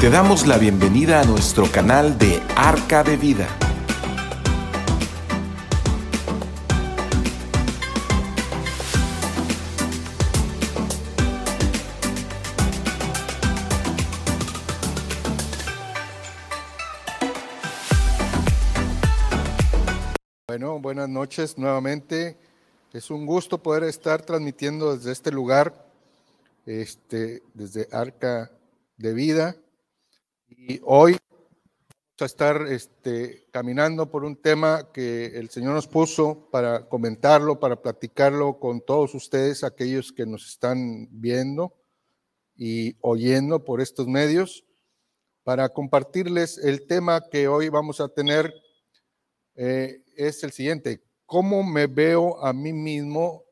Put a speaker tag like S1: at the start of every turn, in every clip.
S1: Te damos la bienvenida a nuestro canal de Arca de Vida.
S2: Bueno, buenas noches nuevamente. Es un gusto poder estar transmitiendo desde este lugar, este, desde Arca de Vida. Y hoy vamos a estar este, caminando por un tema que el Señor nos puso para comentarlo, para platicarlo con todos ustedes, aquellos que nos están viendo y oyendo por estos medios, para compartirles el tema que hoy vamos a tener. Eh, es el siguiente, ¿cómo me veo a mí mismo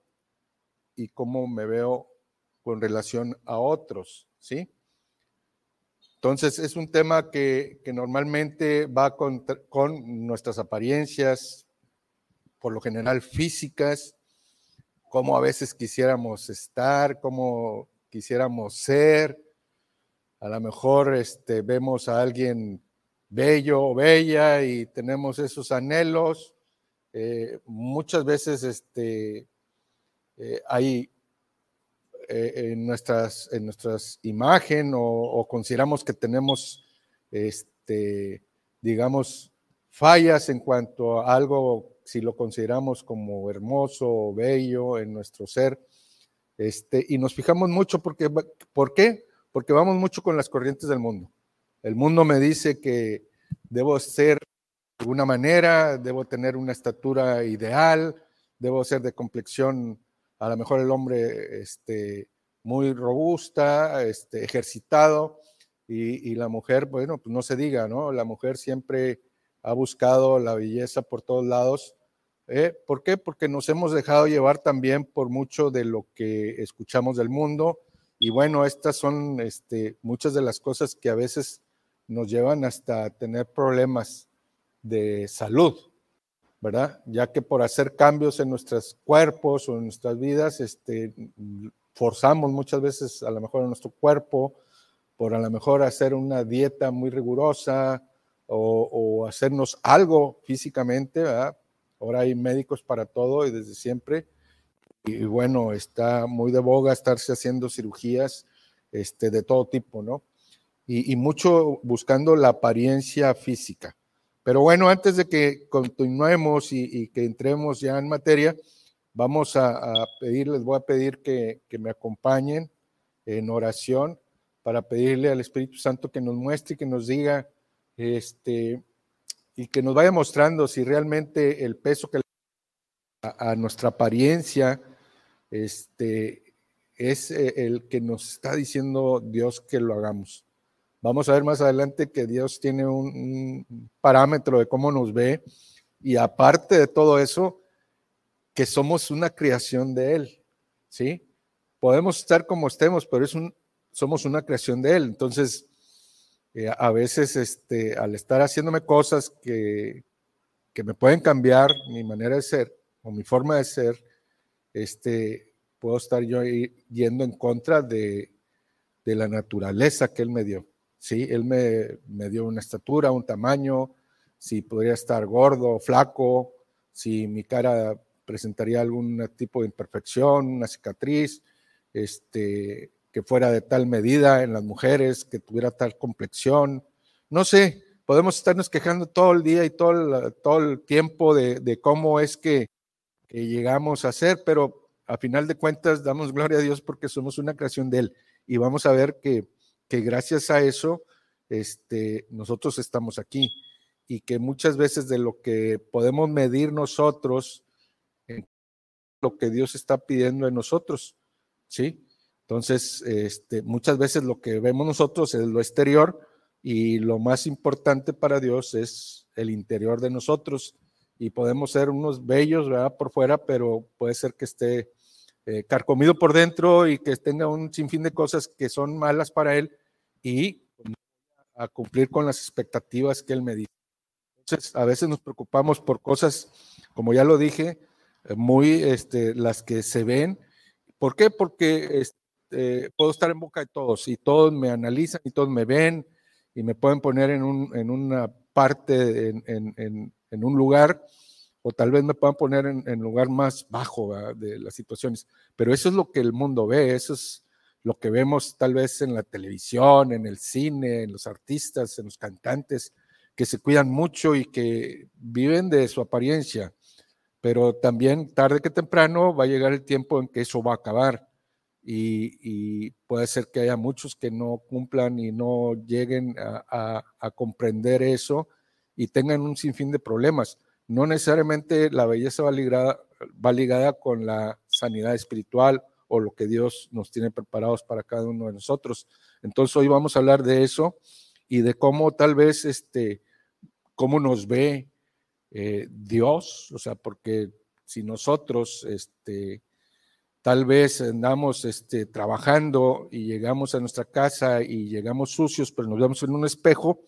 S2: y cómo me veo con relación a otros? ¿Sí? Entonces, es un tema que, normalmente va con, nuestras apariencias, por lo general físicas, cómo a veces quisiéramos estar, cómo quisiéramos ser. A lo mejor este, vemos a alguien bello o bella y tenemos esos anhelos eh, muchas veces este, eh, hay eh, en, nuestras, en nuestras imagen o, consideramos que tenemos, este, digamos, fallas en cuanto a algo, si lo consideramos como hermoso o bello en nuestro ser. Este, y nos fijamos mucho porque, ¿por qué? Porque vamos mucho con las corrientes del mundo. El mundo me dice que debo ser alguna manera, debo tener una estatura ideal, debo ser de complexión, a lo mejor el hombre este, muy robusta, este, ejercitado, y, la mujer, bueno, pues no se diga, ¿no? La mujer siempre ha buscado la belleza por todos lados. ¿eh? ¿Por qué? Porque nos hemos dejado llevar también por mucho de lo que escuchamos del mundo. Y bueno, estas son este, muchas de las cosas que a veces nos llevan hasta tener problemas de salud, ¿verdad? Ya que por hacer cambios en nuestros cuerpos o en nuestras vidas, este, forzamos muchas veces a lo mejor a nuestro cuerpo por a lo mejor hacer una dieta muy rigurosa o, hacernos algo físicamente, ¿verdad? Ahora hay médicos para todo y desde siempre. Y, bueno, está muy de boga estarse haciendo cirugías este, de todo tipo, ¿no? y mucho buscando la apariencia física. Pero bueno, antes de que continuemos y, que entremos ya en materia, vamos a, pedir, les voy a pedir que, me acompañen en oración para pedirle al Espíritu Santo que nos muestre y que nos diga, este, y que nos vaya mostrando si realmente el peso que a, a nuestra apariencia este, es eh, el que nos está diciendo Dios que lo hagamos. Vamos a ver más adelante que Dios tiene un, parámetro de cómo nos ve y aparte de todo eso, que somos una creación de Él, ¿sí? Podemos estar como estemos, pero es un, somos una creación de Él. Entonces, eh, a veces este, al estar haciéndome cosas que, que me pueden cambiar mi manera de ser o mi forma de ser, este, puedo estar yo yendo en contra de, de la naturaleza que Él me dio. ¿Sí? Él me, me dio una estatura, un tamaño, si podría estar gordo, flaco, si mi cara presentaría algún tipo de imperfección, una cicatriz, este, que fuera de tal medida en las mujeres, que tuviera tal complexión. No sé, podemos estarnos quejando todo el día y todo el, todo el tiempo de, de cómo es que, que, llegamos a ser, pero a final de cuentas damos gloria a Dios porque somos una creación de Él. Y vamos a ver que que gracias a eso este, nosotros estamos aquí y que muchas veces de lo que podemos medir nosotros, lo que Dios está pidiendo en nosotros, ¿sí? Entonces, este, muchas veces lo que vemos nosotros es lo exterior y lo más importante para Dios es el interior de nosotros y podemos ser unos bellos, ¿verdad? Por fuera, pero puede ser que esté eh, carcomido por dentro y que tenga un sinfín de cosas que son malas para él y a cumplir con las expectativas que él me dice. Entonces, a veces nos preocupamos por cosas, como ya lo dije, eh, muy este, las que se ven. ¿Por qué? Porque este, puedo estar en boca de todos y todos me analizan y todos me ven y me pueden poner en, un, en una parte, en, en, un lugar, o tal vez me puedan poner en, lugar más bajo de las situaciones. Pero eso es lo que el mundo ve, eso es lo que vemos tal vez en la televisión, en el cine, en los artistas, en los cantantes, que se cuidan mucho y que viven de su apariencia. Pero también tarde que temprano va a llegar el tiempo en que eso va a acabar y, puede ser que haya muchos que no cumplan y no lleguen a, comprender eso y tengan un sinfín de problemas. No necesariamente la belleza va ligada, va ligada con la sanidad espiritual o lo que Dios nos tiene preparados para cada uno de nosotros. Entonces hoy vamos a hablar de eso y de cómo tal vez este, cómo nos ve eh, Dios, o sea, porque si nosotros este, tal vez andamos este, trabajando y llegamos a nuestra casa y llegamos sucios, pero nos vemos en un espejo,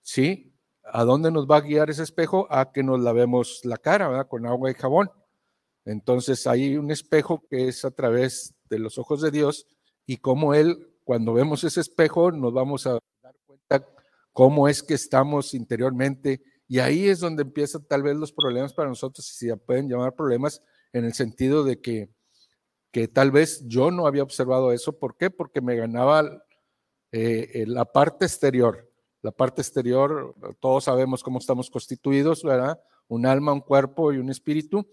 S2: ¿sí? ¿A dónde nos va a guiar ese espejo? A que nos lavemos la cara, ¿verdad? Con agua y jabón. Entonces hay un espejo que es a través de los ojos de Dios y como Él, cuando vemos ese espejo, nos vamos a dar cuenta cómo es que estamos interiormente y ahí es donde empiezan tal vez los problemas para nosotros, si se pueden llamar problemas, en el sentido de que que tal vez yo no había observado eso. ¿Por qué? Porque me ganaba eh, la parte exterior. La parte exterior, todos sabemos cómo estamos constituidos, ¿verdad? Un alma, un cuerpo y un espíritu.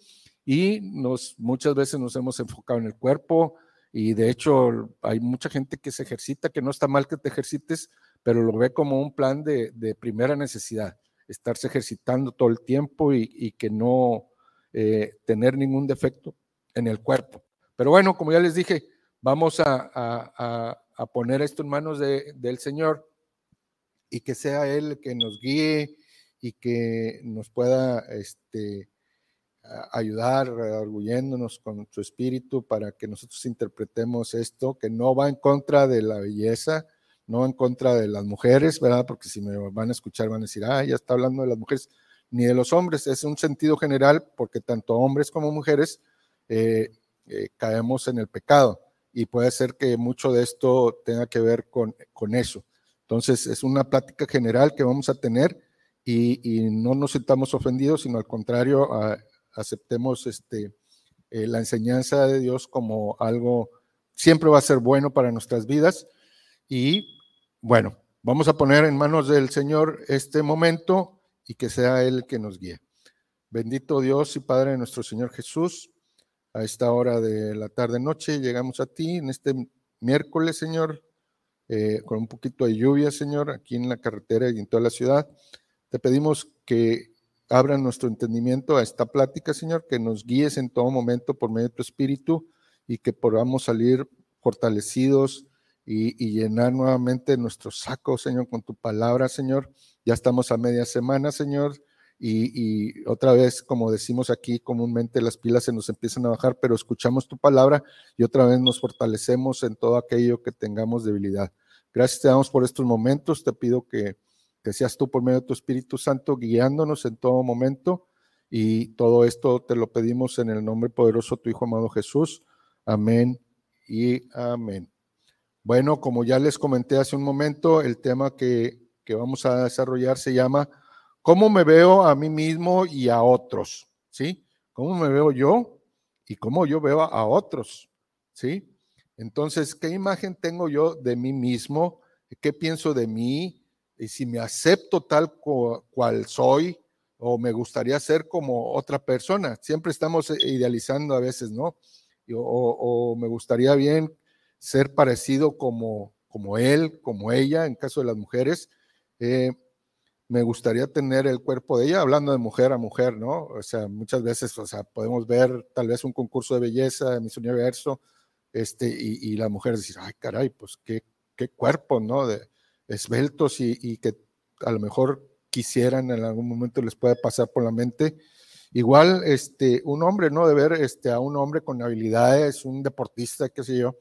S2: Y nos, muchas veces nos hemos enfocado en el cuerpo y de hecho hay mucha gente que se ejercita, que no está mal que te ejercites, pero lo ve como un plan de, primera necesidad, estarse ejercitando todo el tiempo y, que no eh, tener ningún defecto en el cuerpo. Pero bueno, como ya les dije, vamos a, poner esto en manos del Señor y que sea Él que nos guíe y que nos pueda este, ayudar, orgulléndonos con su espíritu para que nosotros interpretemos esto, que no va en contra de la belleza, no va en contra de las mujeres, ¿verdad? Porque si me van a escuchar van a decir, ah, ya está hablando de las mujeres, ni de los hombres, es un sentido general, porque tanto hombres como mujeres eh, eh, caemos en el pecado y puede ser que mucho de esto tenga que ver con, con eso. Entonces, es una plática general que vamos a tener y, no nos sintamos ofendidos, sino al contrario, aceptemos este, eh, la enseñanza de Dios como algo, siempre va a ser bueno para nuestras vidas. Y bueno, vamos a poner en manos del Señor este momento y que sea Él que nos guíe. Bendito Dios y Padre de nuestro Señor Jesús a esta hora de la tarde-noche. Llegamos a ti en este miércoles, Señor, eh, con un poquito de lluvia, Señor, aquí en la carretera y en toda la ciudad. Te pedimos que abran nuestro entendimiento a esta plática, Señor, que nos guíes en todo momento por medio de tu Espíritu y que podamos salir fortalecidos y, y llenar nuevamente nuestro saco, Señor, con tu palabra, Señor. Ya estamos a media semana, Señor y, otra vez, como decimos aquí comúnmente, las pilas se nos empiezan a bajar, pero escuchamos tu palabra y otra vez nos fortalecemos en todo aquello que tengamos debilidad. Gracias te damos por estos momentos, te pido que, seas tú por medio de tu Espíritu Santo guiándonos en todo momento y todo esto te lo pedimos en el nombre poderoso de tu Hijo amado Jesús. Amén y amén. Bueno, como ya les comenté hace un momento, el tema que vamos a desarrollar se llama cómo me veo a mí mismo y a otros, ¿sí? ¿Cómo me veo yo y cómo yo veo a otros, ¿sí? Entonces, ¿qué imagen tengo yo de mí mismo? ¿Qué pienso de mí? Y si me acepto tal cual soy o me gustaría ser como otra persona. Siempre estamos idealizando a veces, ¿no? O, me gustaría bien ser parecido como, como él, como ella, en caso de las mujeres. Eh, me gustaría tener el cuerpo de ella, hablando de mujer a mujer, ¿no? O sea, muchas veces, o sea, podemos ver tal vez un concurso de belleza de Miss Universo, este, y, y la mujer decir, ay, caray, pues qué, qué cuerpo, ¿no? De esbeltos y, y, que a lo mejor quisieran en algún momento les puede pasar por la mente. Igual, este, un hombre, ¿no? De ver este, a un hombre con habilidades, un deportista, qué sé yo,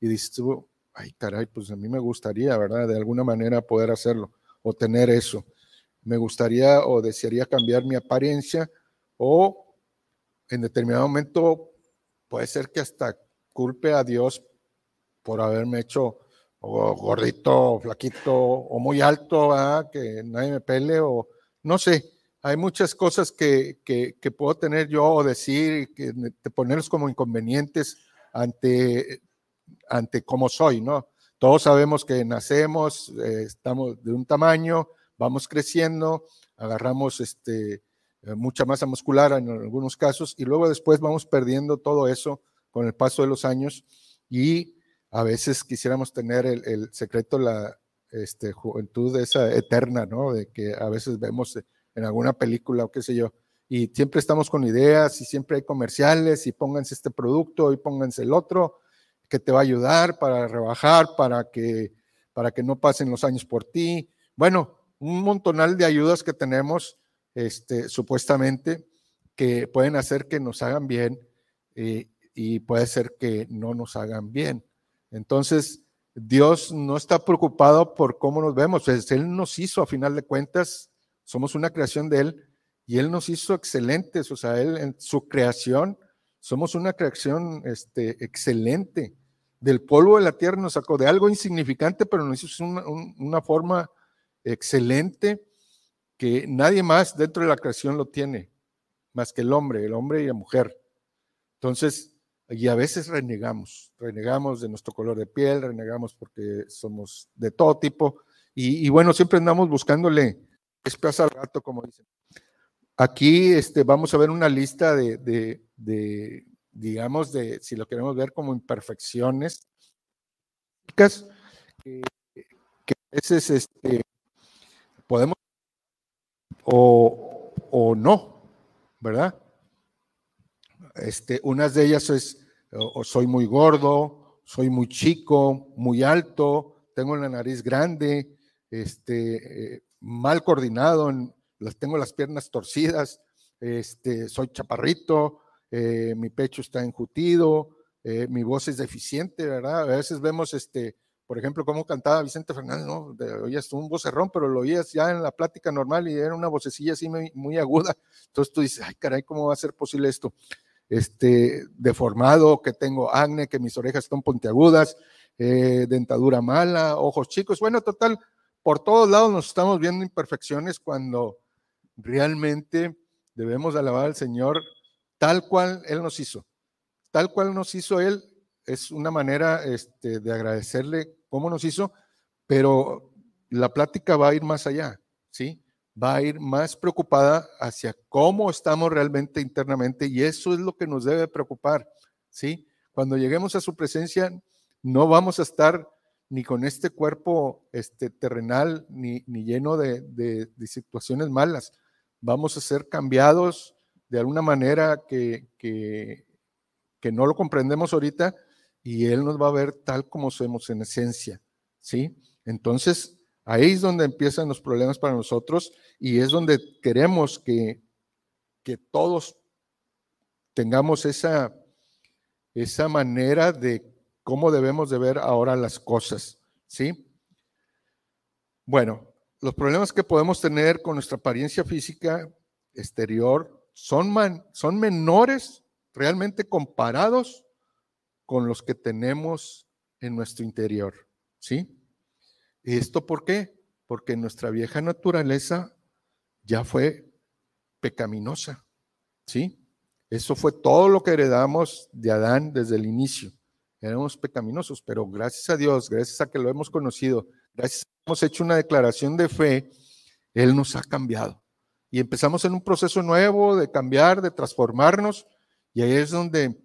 S2: y dices tú, ay, caray, pues a mí me gustaría, ¿verdad? De alguna manera poder hacerlo o tener eso me gustaría o desearía cambiar mi apariencia o en determinado momento puede ser que hasta culpe a Dios por haberme hecho o gordito, flaquito, o muy alto, que nadie me pele, o no sé. Hay muchas cosas que, que, puedo tener yo o decir, que te ponerlos como inconvenientes ante, ante cómo soy, ¿no? Todos sabemos que nacemos, eh, estamos de un tamaño, vamos creciendo, agarramos este, eh, mucha masa muscular en algunos casos y luego después vamos perdiendo todo eso con el paso de los años y a veces quisiéramos tener el, secreto, la este, juventud esa eterna, ¿no? De que a veces vemos en alguna película o qué sé yo, y siempre estamos con ideas y siempre hay comerciales y pónganse este producto y pónganse el otro que te va a ayudar para rebajar, para que, para que no pasen los años por ti. Bueno, un montonal de ayudas que tenemos, este, supuestamente, que pueden hacer que nos hagan bien eh, y puede ser que no nos hagan bien. Entonces, Dios no está preocupado por cómo nos vemos. Pues, él nos hizo, a final de cuentas, somos una creación de Él y Él nos hizo excelentes. O sea, Él en su creación, somos una creación este, excelente. Del polvo de la tierra nos sacó de algo insignificante, pero nos hizo una, una forma excelente que nadie más dentro de la creación lo tiene, más que el hombre, el hombre y la mujer. Entonces, y a veces renegamos, renegamos de nuestro color de piel, renegamos porque somos de todo tipo, y, bueno, siempre andamos buscándole espacio al gato, como dicen. Aquí este, vamos a ver una lista de, de, digamos, de, si lo queremos ver como imperfecciones, que, que a veces este, o, o no, ¿verdad? Este, unas de ellas es, o, soy muy gordo, soy muy chico, muy alto, tengo la nariz grande, este, eh, mal coordinado, las, tengo las piernas torcidas, este, soy chaparrito, eh, mi pecho está enjutido, eh, mi voz es deficiente, ¿verdad? A veces vemos este, por ejemplo, cómo cantaba Vicente Fernández, ¿no? oías un vocerrón, pero lo oías ya en la plática normal y era una vocecilla así muy, muy, aguda. Entonces tú dices, ay, caray, ¿cómo va a ser posible esto? Este, deformado, que tengo acné, que mis orejas están puntiagudas, eh, dentadura mala, ojos chicos. Bueno, total, por todos lados nos estamos viendo imperfecciones cuando realmente debemos alabar al Señor tal cual Él nos hizo. Tal cual nos hizo Él, es una manera este, de agradecerle cómo nos hizo, pero la plática va a ir más allá, ¿sí? Va a ir más preocupada hacia cómo estamos realmente internamente y eso es lo que nos debe preocupar, ¿sí? Cuando lleguemos a su presencia, no vamos a estar ni con este cuerpo este, terrenal, ni, ni lleno de, de, situaciones malas. Vamos a ser cambiados de alguna manera que, que, que no lo comprendemos ahorita, y Él nos va a ver tal como somos en esencia, ¿sí? Entonces, ahí es donde empiezan los problemas para nosotros y es donde queremos que, que todos tengamos esa, esa manera de cómo debemos de ver ahora las cosas, ¿sí? Bueno, los problemas que podemos tener con nuestra apariencia física exterior son, son menores realmente comparados con los que tenemos en nuestro interior. ¿Sí? ¿Esto por qué? Porque nuestra vieja naturaleza ya fue pecaminosa. ¿Sí? Eso fue todo lo que heredamos de Adán desde el inicio. Éramos pecaminosos, pero gracias a Dios, gracias a que lo hemos conocido, gracias a que hemos hecho una declaración de fe, Él nos ha cambiado. Y empezamos en un proceso nuevo de cambiar, de transformarnos, y ahí es donde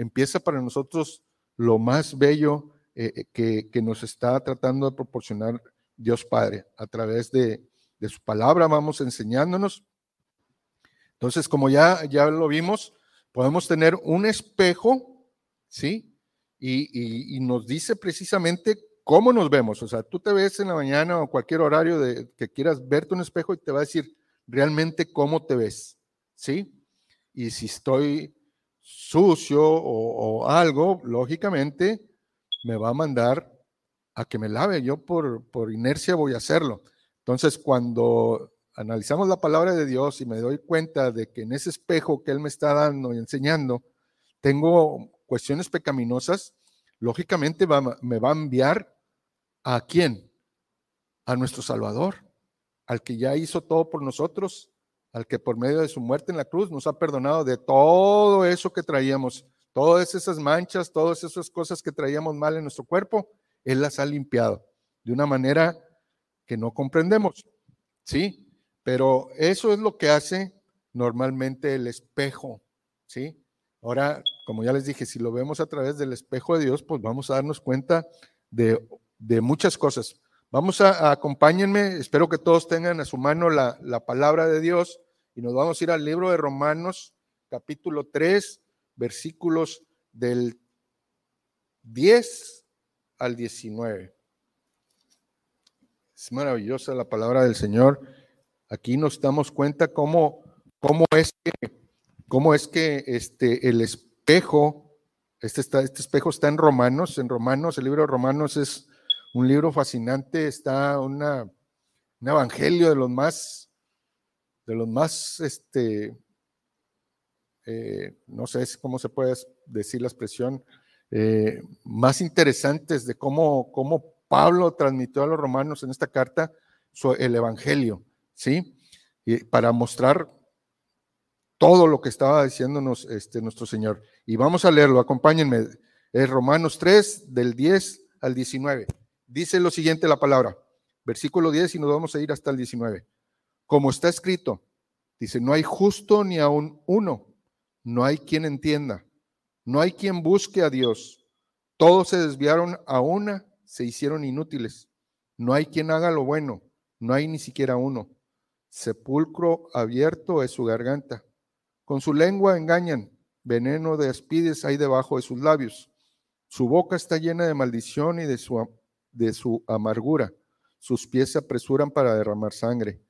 S2: empieza para nosotros lo más bello eh, eh, que, nos está tratando de proporcionar Dios Padre a través de, su palabra, vamos enseñándonos. Entonces, como ya, ya lo vimos, podemos tener un espejo, ¿sí? Y, nos dice precisamente cómo nos vemos. O sea, tú te ves en la mañana o cualquier horario de, que quieras verte un espejo y te va a decir realmente cómo te ves, ¿sí? Y si estoy sucio o, algo, lógicamente me va a mandar a que me lave. Yo por, por inercia voy a hacerlo. Entonces, cuando analizamos la palabra de Dios y me doy cuenta de que en ese espejo que Él me está dando y enseñando, tengo cuestiones pecaminosas, lógicamente me va a enviar ¿A quién? A nuestro Salvador, al que ya hizo todo por nosotros, al que por medio de su muerte en la cruz nos ha perdonado de todo eso que traíamos, todas esas manchas, todas esas cosas que traíamos mal en nuestro cuerpo, Él las ha limpiado de una manera que no comprendemos. ¿Sí? Pero eso es lo que hace normalmente el espejo. ¿Sí? Ahora, como ya les dije, si lo vemos a través del espejo de Dios, pues vamos a darnos cuenta de, muchas cosas. Vamos a, acompáñenme, espero que todos tengan a su mano la, la palabra de Dios y nos vamos a ir al libro de Romanos, capítulo 3, versículos del 10 al 19. Es maravillosa la palabra del Señor. Aquí nos damos cuenta cómo, cómo es que cómo es que este, el espejo, este, está, este espejo está en Romanos, en Romanos, el libro de Romanos es un libro fascinante, está un evangelio de los más, de los más, este, eh, no sé cómo se puede decir la expresión, eh, más interesantes de cómo, cómo Pablo transmitió a los romanos en esta carta el evangelio, ¿sí? Y para mostrar todo lo que estaba diciéndonos este, nuestro Señor. Y vamos a leerlo, acompáñenme. Es Romanos 3, del 10 al 19. Dice lo siguiente la palabra, versículo 10 y nos vamos a ir hasta el 19. Como está escrito, dice, no hay justo ni aún uno, no hay quien entienda, no hay quien busque a Dios. Todos se desviaron a una, se hicieron inútiles. No hay quien haga lo bueno, no hay ni siquiera uno. Sepulcro abierto es su garganta con su lengua engañan, veneno de aspides hay debajo de sus labios. Su boca está llena de maldición y de su, de su amargura. Sus pies se apresuran para derramar sangre.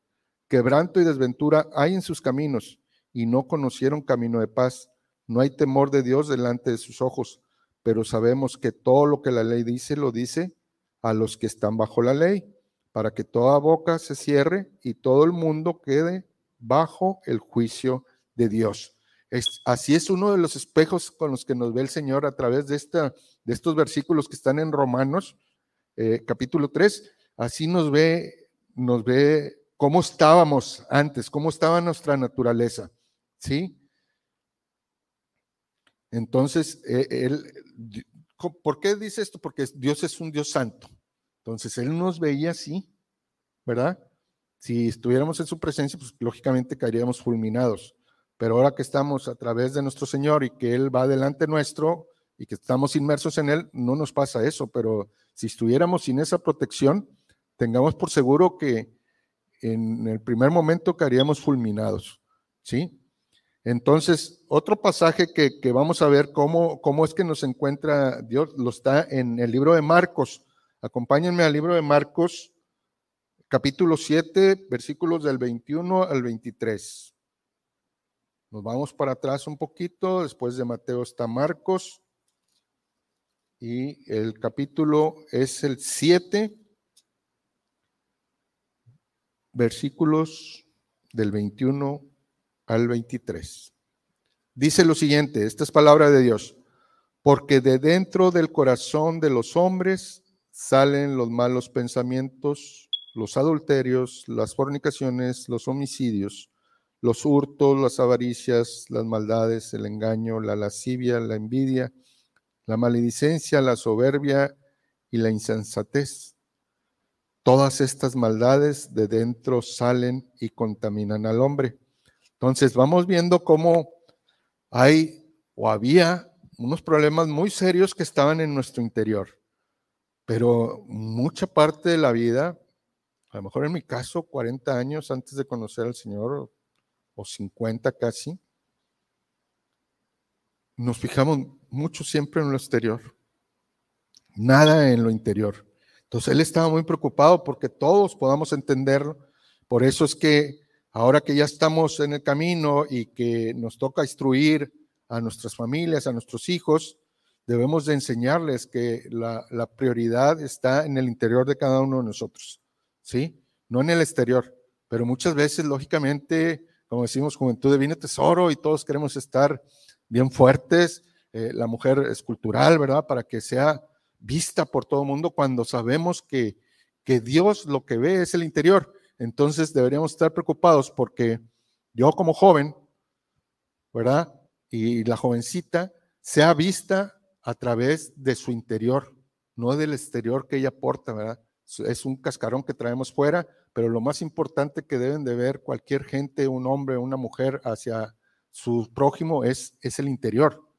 S2: Quebranto y desventura hay en sus caminos, y no conocieron camino de paz. No hay temor de Dios delante de sus ojos, pero sabemos que todo lo que la ley dice lo dice a los que están bajo la ley, para que toda boca se cierre y todo el mundo quede bajo el juicio de Dios. Así es uno de los espejos con los que nos ve el Señor a través de, esta, de estos versículos que están en Romanos, eh, capítulo 3. Así nos ve, nos ve cómo estábamos antes, cómo estaba nuestra naturaleza. ¿Sí? Entonces, eh, él, ¿por qué dice esto? Porque Dios es un Dios santo. Entonces, Él nos veía así, ¿verdad? Si estuviéramos en su presencia, pues lógicamente caeríamos fulminados. Pero ahora que estamos a través de nuestro Señor y que Él va delante nuestro y que estamos inmersos en Él, no nos pasa eso. Pero si estuviéramos sin esa protección, tengamos por seguro que en el primer momento caeríamos fulminados. ¿Sí? Entonces, otro pasaje que, vamos a ver cómo, cómo es que nos encuentra Dios, lo está en el libro de Marcos. Acompáñenme al libro de Marcos, capítulo 7, versículos del 21 al 23. Nos vamos para atrás un poquito, después de Mateo está Marcos y el capítulo es el 7, versículos del 21 al 23. Dice lo siguiente, esta es palabra de Dios, porque de dentro del corazón de los hombres salen los malos pensamientos, los adulterios, las fornicaciones, los homicidios los hurtos, las avaricias, las maldades, el engaño, la lascivia, la envidia, la maledicencia, la soberbia y la insensatez. Todas estas maldades de dentro salen y contaminan al hombre. Entonces vamos viendo cómo hay o había unos problemas muy serios que estaban en nuestro interior. Pero mucha parte de la vida, a lo mejor en mi caso, 40 años antes de conocer al Señor, o 50 casi, nos fijamos mucho siempre en lo exterior, nada en lo interior. Entonces él estaba muy preocupado porque todos podamos entenderlo. Por eso es que ahora que ya estamos en el camino y que nos toca instruir a nuestras familias, a nuestros hijos, debemos de enseñarles que la, prioridad está en el interior de cada uno de nosotros, ¿sí? No en el exterior. Pero muchas veces, lógicamente, como decimos, juventud divina tesoro y todos queremos estar bien fuertes. Eh, la mujer es cultural, ¿verdad? Para que sea vista por todo el mundo cuando sabemos que, que Dios lo que ve es el interior. Entonces deberíamos estar preocupados porque yo como joven, ¿verdad? Y la jovencita sea vista a través de su interior, no del exterior que ella porta, ¿verdad? Es un cascarón que traemos fuera, pero lo más importante que deben de ver cualquier gente, un hombre, una mujer hacia su prójimo es, es el interior.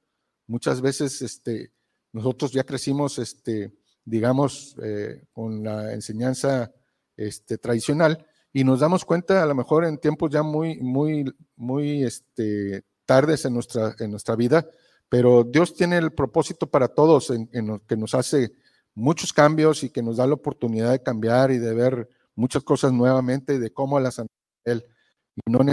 S2: Muchas veces este, nosotros ya crecimos, este, digamos, eh, con la enseñanza este, tradicional y nos damos cuenta a lo mejor en tiempos ya muy, muy, muy tardes en nuestra, en nuestra vida, pero Dios tiene el propósito para todos en, que nos hace muchos cambios y que nos da la oportunidad de cambiar y de ver muchas cosas nuevamente de cómo las él y no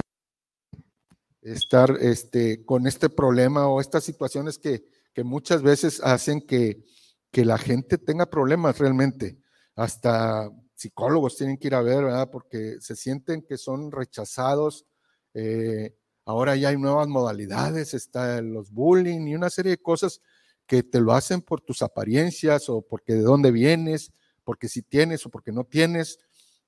S2: estar este, con este problema o estas situaciones que, que muchas veces hacen que, que, la gente tenga problemas realmente. Hasta psicólogos tienen que ir a ver, ¿verdad? Porque se sienten que son rechazados. Eh, ahora ya hay nuevas modalidades, está los bullying y una serie de cosas que te lo hacen por tus apariencias o porque de dónde vienes, porque si tienes o porque no tienes,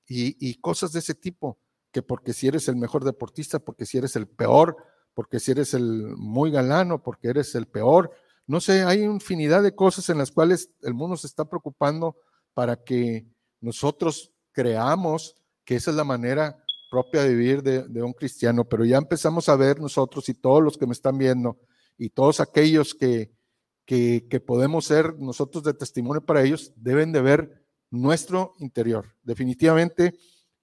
S2: y, y cosas de ese tipo que porque si eres el mejor deportista, porque si eres el peor, porque si eres el muy galano, porque eres el peor. No sé, hay infinidad de cosas en las cuales el mundo se está preocupando para que nosotros creamos que esa es la manera propia de vivir de, un cristiano, pero ya empezamos a ver nosotros y todos los que me están viendo y todos aquellos que, que, podemos ser nosotros de testimonio para ellos, deben de ver nuestro interior. Definitivamente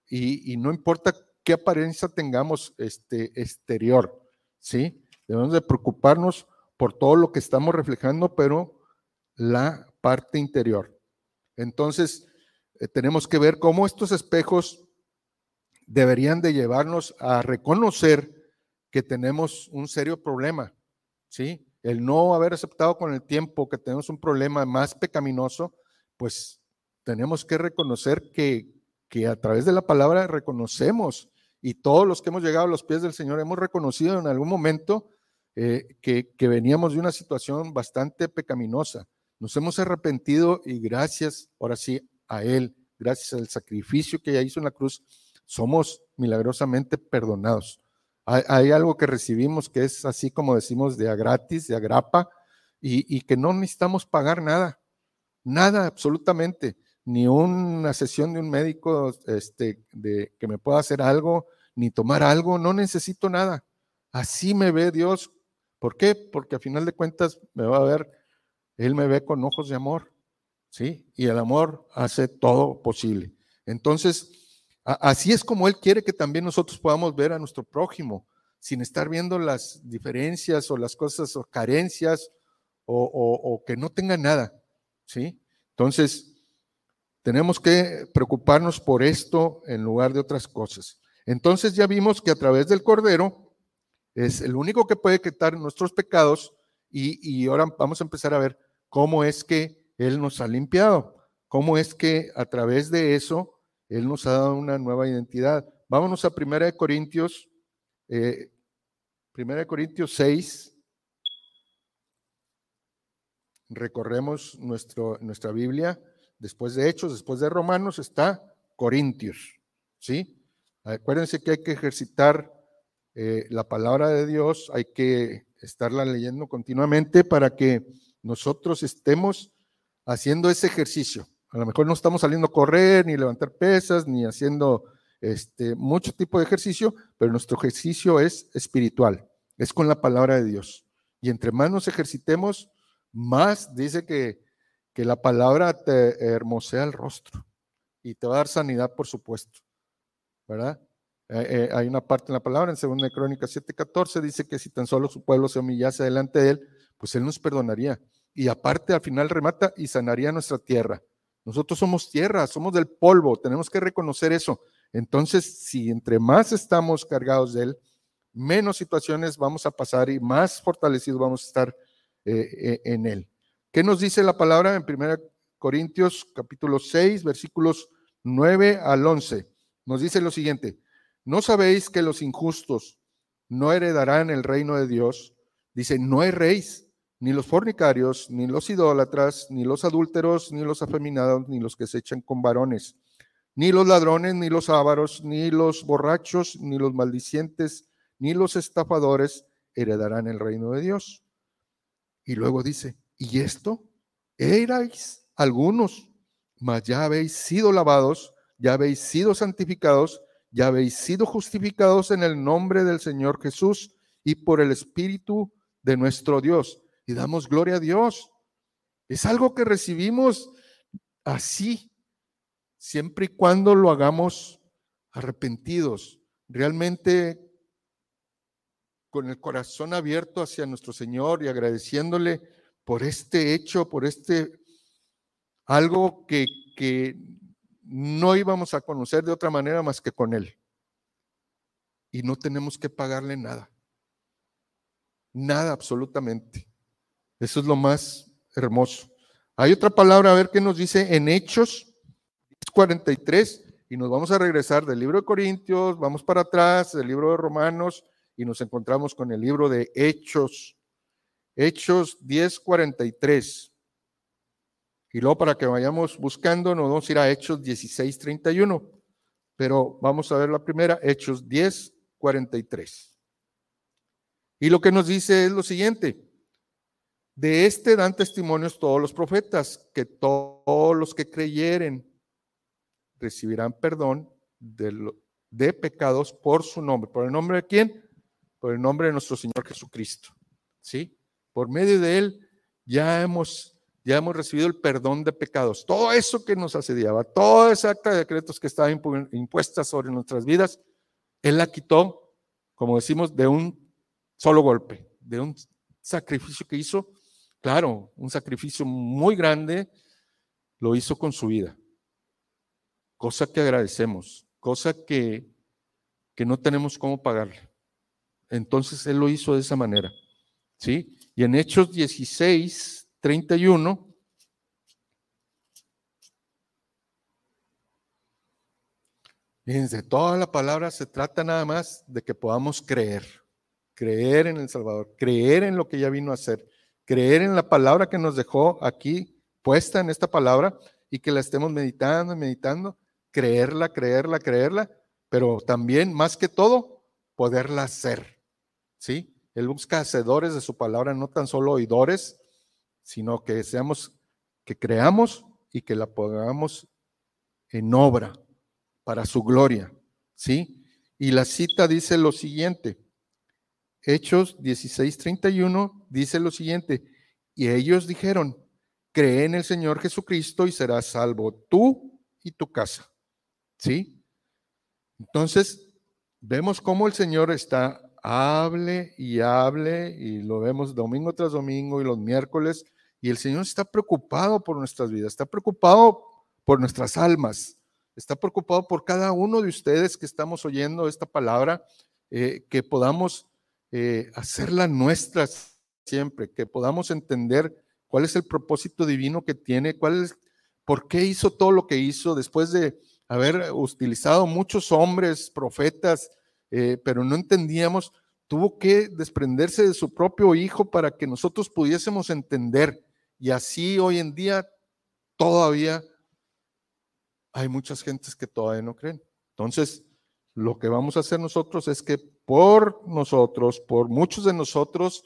S2: y, no importa qué apariencia tengamos este, exterior, ¿sí? Debemos de preocuparnos por todo lo que estamos reflejando, pero la parte interior. Entonces, eh, tenemos que ver cómo estos espejos deberían de llevarnos a reconocer que tenemos un serio problema, ¿sí? El no haber aceptado con el tiempo que tenemos un problema más pecaminoso, pues tenemos que reconocer que, que a través de la palabra reconocemos y todos los que hemos llegado a los pies del Señor hemos reconocido en algún momento eh, que, que, veníamos de una situación bastante pecaminosa. Nos hemos arrepentido y gracias, ahora sí, a Él, gracias al sacrificio que ya hizo en la cruz, somos milagrosamente perdonados. Hay, hay algo que recibimos que es así como decimos de a gratis, de a grapa, y, y que no necesitamos pagar nada, nada absolutamente ni una sesión de un médico este, de, que me pueda hacer algo, ni tomar algo, no necesito nada. Así me ve Dios. ¿Por qué? Porque a final de cuentas me va a ver, Él me ve con ojos de amor, ¿sí? Y el amor hace todo posible. Entonces, así es como Él quiere que también nosotros podamos ver a nuestro prójimo, sin estar viendo las diferencias o las cosas o carencias o, o que no tenga nada, ¿sí? Entonces, tenemos que preocuparnos por esto en lugar de otras cosas. Entonces ya vimos que a través del Cordero es el único que puede quitar nuestros pecados y, ahora vamos a empezar a ver cómo es que Él nos ha limpiado, cómo es que a través de eso Él nos ha dado una nueva identidad. Vámonos a 1 Corintios, eh, 1 Corintios 6. Recorremos nuestro, nuestra Biblia después de Hechos, después de Romanos, está Corintios. ¿Sí? Acuérdense que hay que ejercitar eh, la palabra de Dios, hay que estarla leyendo continuamente para que nosotros estemos haciendo ese ejercicio. A lo mejor no estamos saliendo a correr, ni levantar pesas, ni haciendo este, mucho tipo de ejercicio, pero nuestro ejercicio es espiritual, es con la palabra de Dios. Y entre más nos ejercitemos, más dice que que la palabra te hermosea el rostro y te va a dar sanidad, por supuesto, ¿verdad? Eh, eh, hay una parte en la palabra, en 2 Crónicas 7:14, dice que si tan solo su pueblo se humillase delante de él, pues él nos perdonaría. Y aparte, al final remata y sanaría nuestra tierra. Nosotros somos tierra, somos del polvo, tenemos que reconocer eso. Entonces, si entre más estamos cargados de él, menos situaciones vamos a pasar y más fortalecidos vamos a estar eh, en él. ¿Qué nos dice la palabra en 1 Corintios capítulo 6, versículos 9 al 11? Nos dice lo siguiente, ¿no sabéis que los injustos no heredarán el reino de Dios? Dice, no erréis, ni los fornicarios, ni los idólatras, ni los adúlteros, ni los afeminados, ni los que se echan con varones, ni los ladrones, ni los ávaros, ni los borrachos, ni los maldicientes, ni los estafadores heredarán el reino de Dios. Y luego dice, ¿y esto? Erais algunos, mas ya habéis sido lavados, ya habéis sido santificados, ya habéis sido justificados en el nombre del Señor Jesús y por el Espíritu de nuestro Dios y damos gloria a Dios. Es algo que recibimos así, siempre y cuando lo hagamos arrepentidos, realmente con el corazón abierto hacia nuestro Señor y agradeciéndole por este hecho, por este algo que, que no íbamos a conocer de otra manera más que con Él. Y no tenemos que pagarle nada. Nada absolutamente. Eso es lo más hermoso. Hay otra palabra, a ver qué nos dice en Hechos 43, y nos vamos a regresar del libro de Corintios, vamos para atrás, del libro de Romanos, y nos encontramos con el libro de Hechos. Hechos 10:43. Y luego para que vayamos buscando, nos vamos a ir a Hechos 16:31. Pero vamos a ver la primera, Hechos 10:43. Y lo que nos dice es lo siguiente. De este dan testimonios todos los profetas, que todos los que creyeren recibirán perdón de, de, pecados por su nombre. ¿Por el nombre de quién? Por el nombre de nuestro Señor Jesucristo. ¿Sí? Por medio de Él ya hemos, ya hemos recibido el perdón de pecados. Todo eso que nos asediaba, toda esa acta de decretos que estaba impuesta sobre nuestras vidas, Él la quitó, como decimos, de un solo golpe, de un sacrificio que hizo Claro, un sacrificio muy grande lo hizo con su vida. Cosa que agradecemos, cosa que, que no tenemos cómo pagarle. Entonces Él lo hizo de esa manera. ¿Sí? Y en Hechos 16, 31, Fíjense, toda la palabra se trata nada más de que podamos creer, creer en el Salvador, creer en lo que ya vino a hacer creer en la palabra que nos dejó aquí puesta en esta palabra y que la estemos meditando, meditando, creerla, creerla, creerla, pero también, más que todo, poderla hacer. ¿Sí? Él busca hacedores de su palabra, no tan solo oidores, sino que seamos, que creamos y que la pongamos en obra para su gloria. ¿Sí? Y la cita dice lo siguiente, Hechos 16:31 dice lo siguiente, y ellos dijeron, cree en el Señor Jesucristo y serás salvo tú y tu casa. ¿Sí? Entonces, vemos cómo el Señor está, hable y hable, y lo vemos domingo tras domingo y los miércoles, y el Señor está preocupado por nuestras vidas, está preocupado por nuestras almas, está preocupado por cada uno de ustedes que estamos oyendo esta palabra, eh, que podamos eh, hacerla nuestra siempre, que podamos entender cuál es el propósito divino que tiene, cuál es, por qué hizo todo lo que hizo después de haber utilizado muchos hombres, profetas, eh, pero no entendíamos, tuvo que desprenderse de su propio hijo para que nosotros pudiésemos entender. Y así hoy en día todavía hay muchas gentes que todavía no creen. Entonces, lo que vamos a hacer nosotros es que por nosotros, por muchos de nosotros,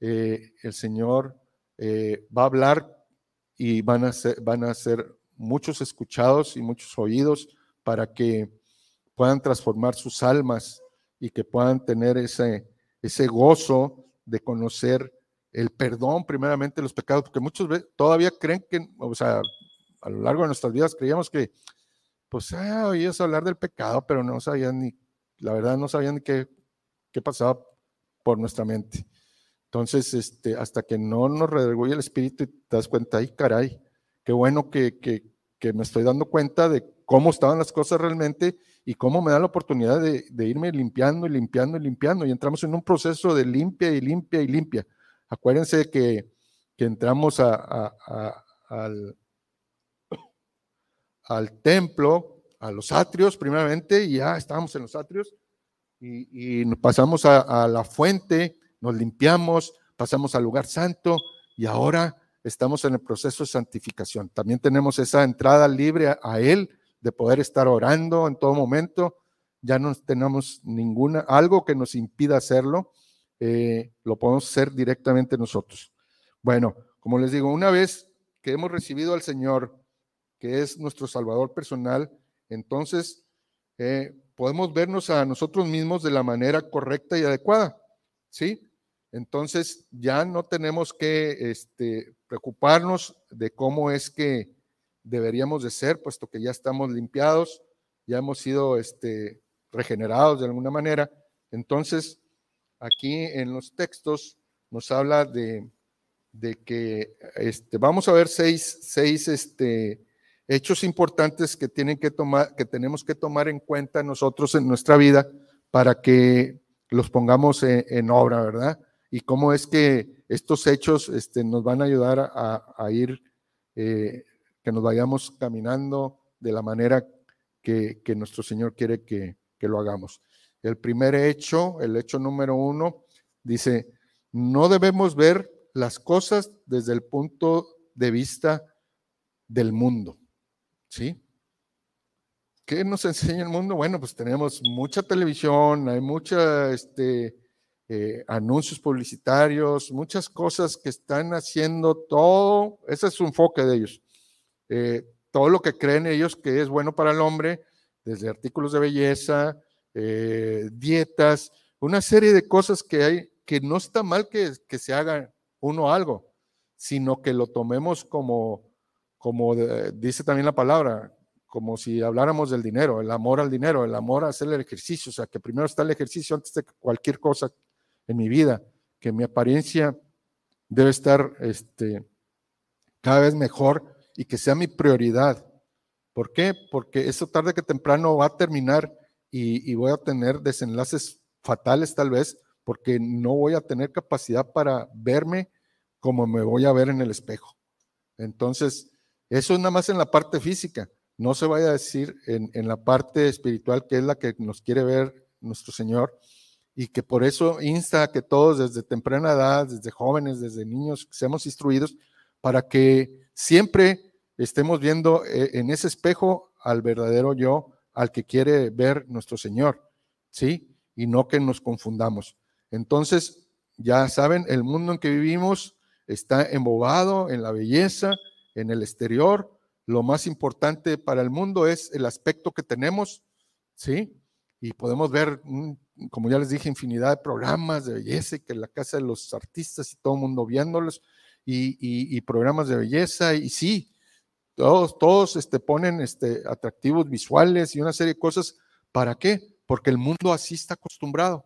S2: eh, el Señor eh, va a hablar y van a, ser, van a ser muchos escuchados y muchos oídos para que puedan transformar sus almas y que puedan tener ese, ese gozo de conocer el perdón primeramente de los pecados, porque muchos todavía creen que, o sea, a lo largo de nuestras vidas creíamos que, pues, ah, oías hablar del pecado, pero no sabían ni, la verdad no sabían ni qué, qué pasaba por nuestra mente. Entonces, este, hasta que no nos redarguye el espíritu y te das cuenta, ay, caray, qué bueno que, que, que, me estoy dando cuenta de cómo estaban las cosas realmente y cómo me da la oportunidad de, irme limpiando y limpiando y limpiando. Y entramos en un proceso de limpia y limpia y limpia. Acuérdense que, entramos al templo, a los atrios primeramente, y ya estábamos en los atrios y, pasamos a, la fuente, nos limpiamos, pasamos al lugar santo y ahora estamos en el proceso de santificación. También tenemos esa entrada libre a, Él de poder estar orando en todo momento. Ya no tenemos ninguna, algo que nos impida hacerlo. Eh, lo podemos hacer directamente nosotros. Bueno, como les digo, una vez que hemos recibido al Señor, que es nuestro Salvador personal, entonces eh, podemos vernos a nosotros mismos de la manera correcta y adecuada, ¿sí? Entonces ya no tenemos que este, preocuparnos de cómo es que deberíamos de ser, puesto que ya estamos limpiados, ya hemos sido este, regenerados de alguna manera. Entonces, aquí en los textos nos habla de, que este, vamos a ver seis, seis este, hechos importantes que, tienen que, tomar, que tenemos que tomar en cuenta nosotros en nuestra vida para que los pongamos en obra, ¿verdad? y cómo es que estos hechos este, nos van a ayudar a, ir, eh, que nos vayamos caminando de la manera que, nuestro Señor quiere que, que lo hagamos. El primer hecho, el hecho número uno, dice, no debemos ver las cosas desde el punto de vista del mundo. ¿Sí? ¿Qué nos enseña el mundo? Bueno, pues tenemos mucha televisión, hay mucha este, eh, anuncios publicitarios, muchas cosas que están haciendo todo, ese es su enfoque de ellos. Eh, todo lo que creen ellos que es bueno para el hombre, desde artículos de belleza, eh, dietas, una serie de cosas que hay, que no está mal que, que se haga uno algo, sino que lo tomemos como, como dice también la palabra, como si habláramos del dinero, el amor al dinero, el amor a hacer el ejercicio, o sea, que primero está el ejercicio antes de cualquier cosa en mi vida, que mi apariencia debe estar este, cada vez mejor y que sea mi prioridad. ¿Por qué? Porque eso tarde que temprano va a terminar y, voy a tener desenlaces fatales tal vez, porque no voy a tener capacidad para verme como me voy a ver en el espejo. Entonces, eso es nada más en la parte física. No se vaya a decir en, en la parte espiritual, que es la que nos quiere ver nuestro Señor, y que por eso insta a que todos desde temprana edad, desde jóvenes, desde niños, seamos instruidos para que siempre estemos viendo eh, en ese espejo al verdadero yo, al que quiere ver nuestro Señor, ¿sí? Y no que nos confundamos. Entonces, ya saben, el mundo en que vivimos está embobado en la belleza, en el exterior. Lo más importante para el mundo es el aspecto que tenemos, ¿sí? Y podemos ver un como ya les dije, infinidad de programas de belleza y que la casa de los artistas y todo el mundo viéndolos y, programas de belleza y sí, todos, todos este, ponen este, atractivos visuales y una serie de cosas. ¿Para qué? Porque el mundo así está acostumbrado.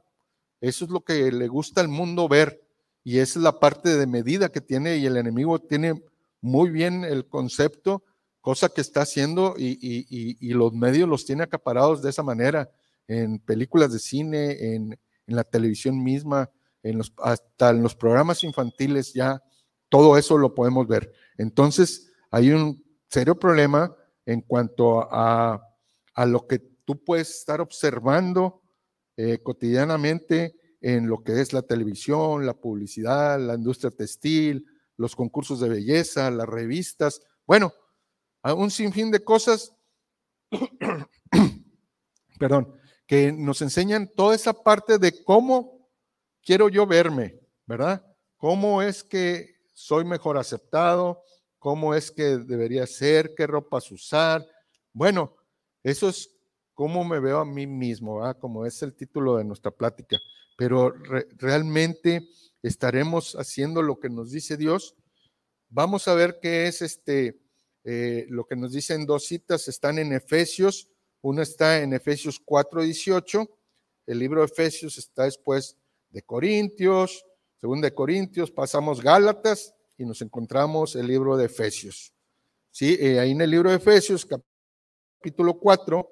S2: Eso es lo que le gusta al mundo ver y esa es la parte de medida que tiene y el enemigo tiene muy bien el concepto, cosa que está haciendo y, y los medios los tiene acaparados de esa manera en películas de cine, en, la televisión misma, en los, hasta en los programas infantiles ya todo eso lo podemos ver. Entonces, hay un serio problema en cuanto a, lo que tú puedes estar observando eh, cotidianamente en lo que es la televisión, la publicidad, la industria textil, los concursos de belleza, las revistas, bueno, un sinfín de cosas, perdón, que nos enseñan toda esa parte de cómo quiero yo verme, ¿verdad? ¿Cómo es que soy mejor aceptado? ¿Cómo es que debería ser? ¿Qué ropas usar? Bueno, eso es cómo me veo a mí mismo, ¿verdad? Como es el título de nuestra plática. Pero realmente estaremos haciendo lo que nos dice Dios. Vamos a ver qué es este, eh, lo que nos dicen dos citas, están en Efesios una está en Efesios 4:18, el libro de Efesios está después de Corintios, según de Corintios, pasamos Gálatas y nos encontramos el libro de Efesios. Sí, eh, ahí en el libro de Efesios, capítulo 4,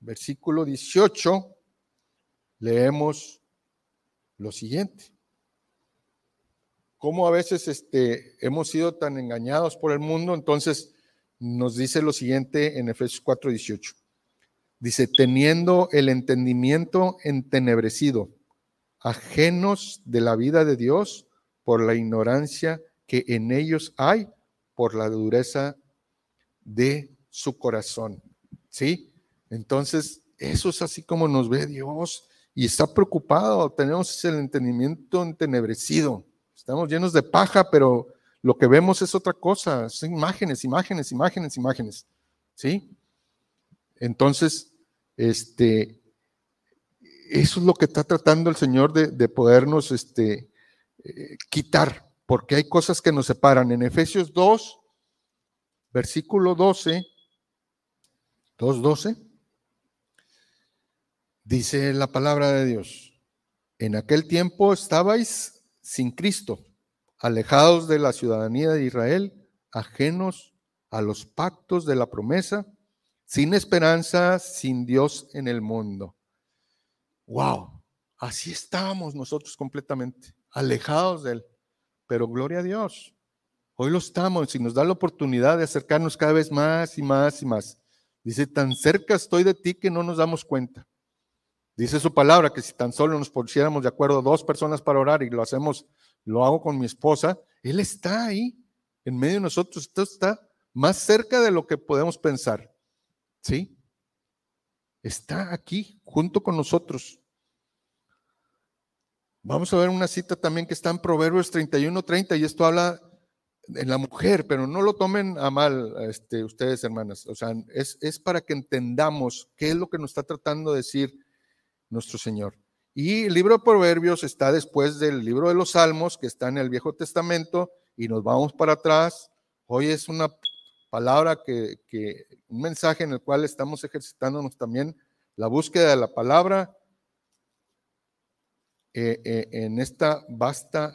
S2: versículo 18, leemos lo siguiente. Cómo a veces este, hemos sido tan engañados por el mundo, entonces nos dice lo siguiente en Efesios 4, 18. Dice, teniendo el entendimiento entenebrecido, ajenos de la vida de Dios por la ignorancia que en ellos hay por la dureza de su corazón. ¿Sí? Entonces, eso es así como nos ve Dios y está preocupado. Tenemos el entendimiento entenebrecido. Estamos llenos de paja, pero lo que vemos es otra cosa. Son imágenes, imágenes, imágenes, imágenes. ¿Sí? Entonces, este, eso es lo que está tratando el Señor de, podernos este, eh, quitar, porque hay cosas que nos separan. En Efesios 2, versículo 12, 2.12, dice la palabra de Dios, en aquel tiempo estabais sin Cristo, alejados de la ciudadanía de Israel, ajenos a los pactos de la promesa, sin esperanza, sin Dios en el mundo. Wow, así estábamos nosotros completamente, alejados de Él. Pero gloria a Dios, hoy lo estamos y nos da la oportunidad de acercarnos cada vez más y más y más. Dice, tan cerca estoy de ti que no nos damos cuenta. Dice su palabra que si tan solo nos pusiéramos de acuerdo dos personas para orar y lo hacemos, lo hago con mi esposa, Él está ahí en medio de nosotros, esto está más cerca de lo que podemos pensar. ¿Sí? Está aquí junto con nosotros. Vamos a ver una cita también que está en Proverbios 31, 30 y esto habla en la mujer, pero no lo tomen a mal este, ustedes, hermanas. O sea, es, es para que entendamos qué es lo que nos está tratando de decir nuestro Señor. Y el libro de Proverbios está después del libro de los Salmos, que está en el Viejo Testamento, y nos vamos para atrás. Hoy es una palabra que, un mensaje en el cual estamos ejercitándonos también la búsqueda de la palabra eh, eh, en esta vasta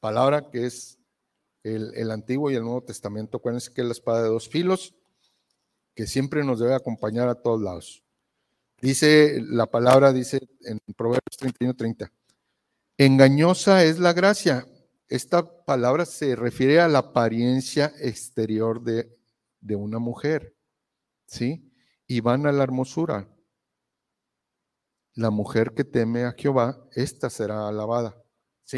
S2: palabra que es el, Antiguo y el Nuevo Testamento. Acuérdense que es la espada de dos filos que siempre nos debe acompañar a todos lados. Dice la palabra, dice en Proverbios 31, 30. Engañosa es la gracia esta palabra se refiere a la apariencia exterior de, una mujer, ¿sí? Y van a la hermosura. La mujer que teme a Jehová, esta será alabada, ¿sí?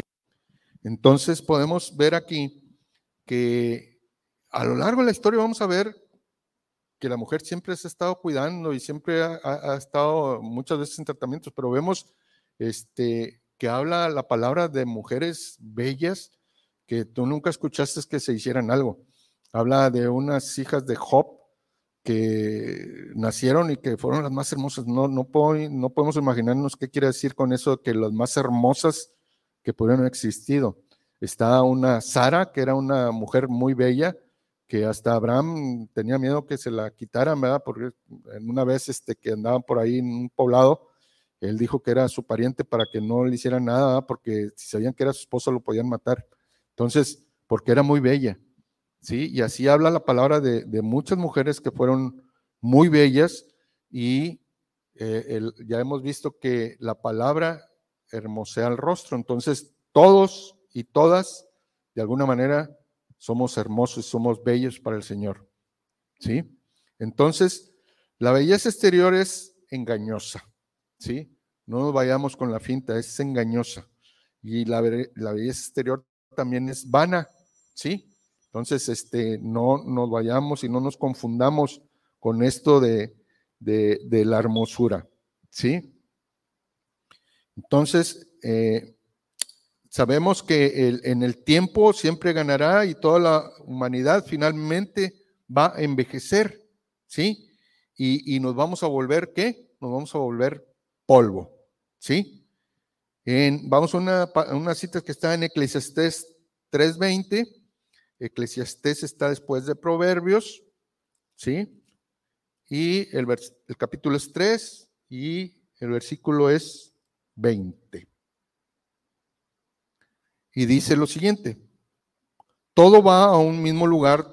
S2: Entonces podemos ver aquí que a lo largo de la historia vamos a ver que la mujer siempre se ha estado cuidando y siempre ha, ha estado muchas veces en tratamientos, pero vemos este, que habla la palabra de mujeres bellas que tú nunca escuchaste que se hicieran algo. Habla de unas hijas de Job que nacieron y que fueron las más hermosas. No, no, no podemos imaginarnos qué quiere decir con eso, que las más hermosas que pudieron haber existido. Está una Sara, que era una mujer muy bella, que hasta Abraham tenía miedo que se la quitaran, ¿verdad? Porque una vez este, que andaban por ahí en un poblado, él dijo que era su pariente para que no le hicieran nada, porque si sabían que era su esposo lo podían matar. Entonces, porque era muy bella. ¿sí? Y así habla la palabra de, muchas mujeres que fueron muy bellas y eh, ya hemos visto que la palabra hermosea el rostro. Entonces, todos y todas, de alguna manera, somos hermosos, somos bellos para el Señor. ¿Sí? Entonces, la belleza exterior es engañosa. ¿Sí? No nos vayamos con la finta, es engañosa. Y la, belleza exterior también es vana, ¿sí? Entonces, este, no nos vayamos y no nos confundamos con esto de, la hermosura, ¿sí? Entonces, eh, sabemos que en el tiempo siempre ganará y toda la humanidad finalmente va a envejecer, ¿sí? Y, y nos vamos a volver, ¿qué? Nos vamos a volver polvo. ¿Sí? En, vamos a una, cita que está en Eclesiastés 3.20. Eclesiastés está después de Proverbios. ¿Sí? Y el, el capítulo es 3 y el versículo es 20. Y dice lo siguiente, todo va a un mismo lugar,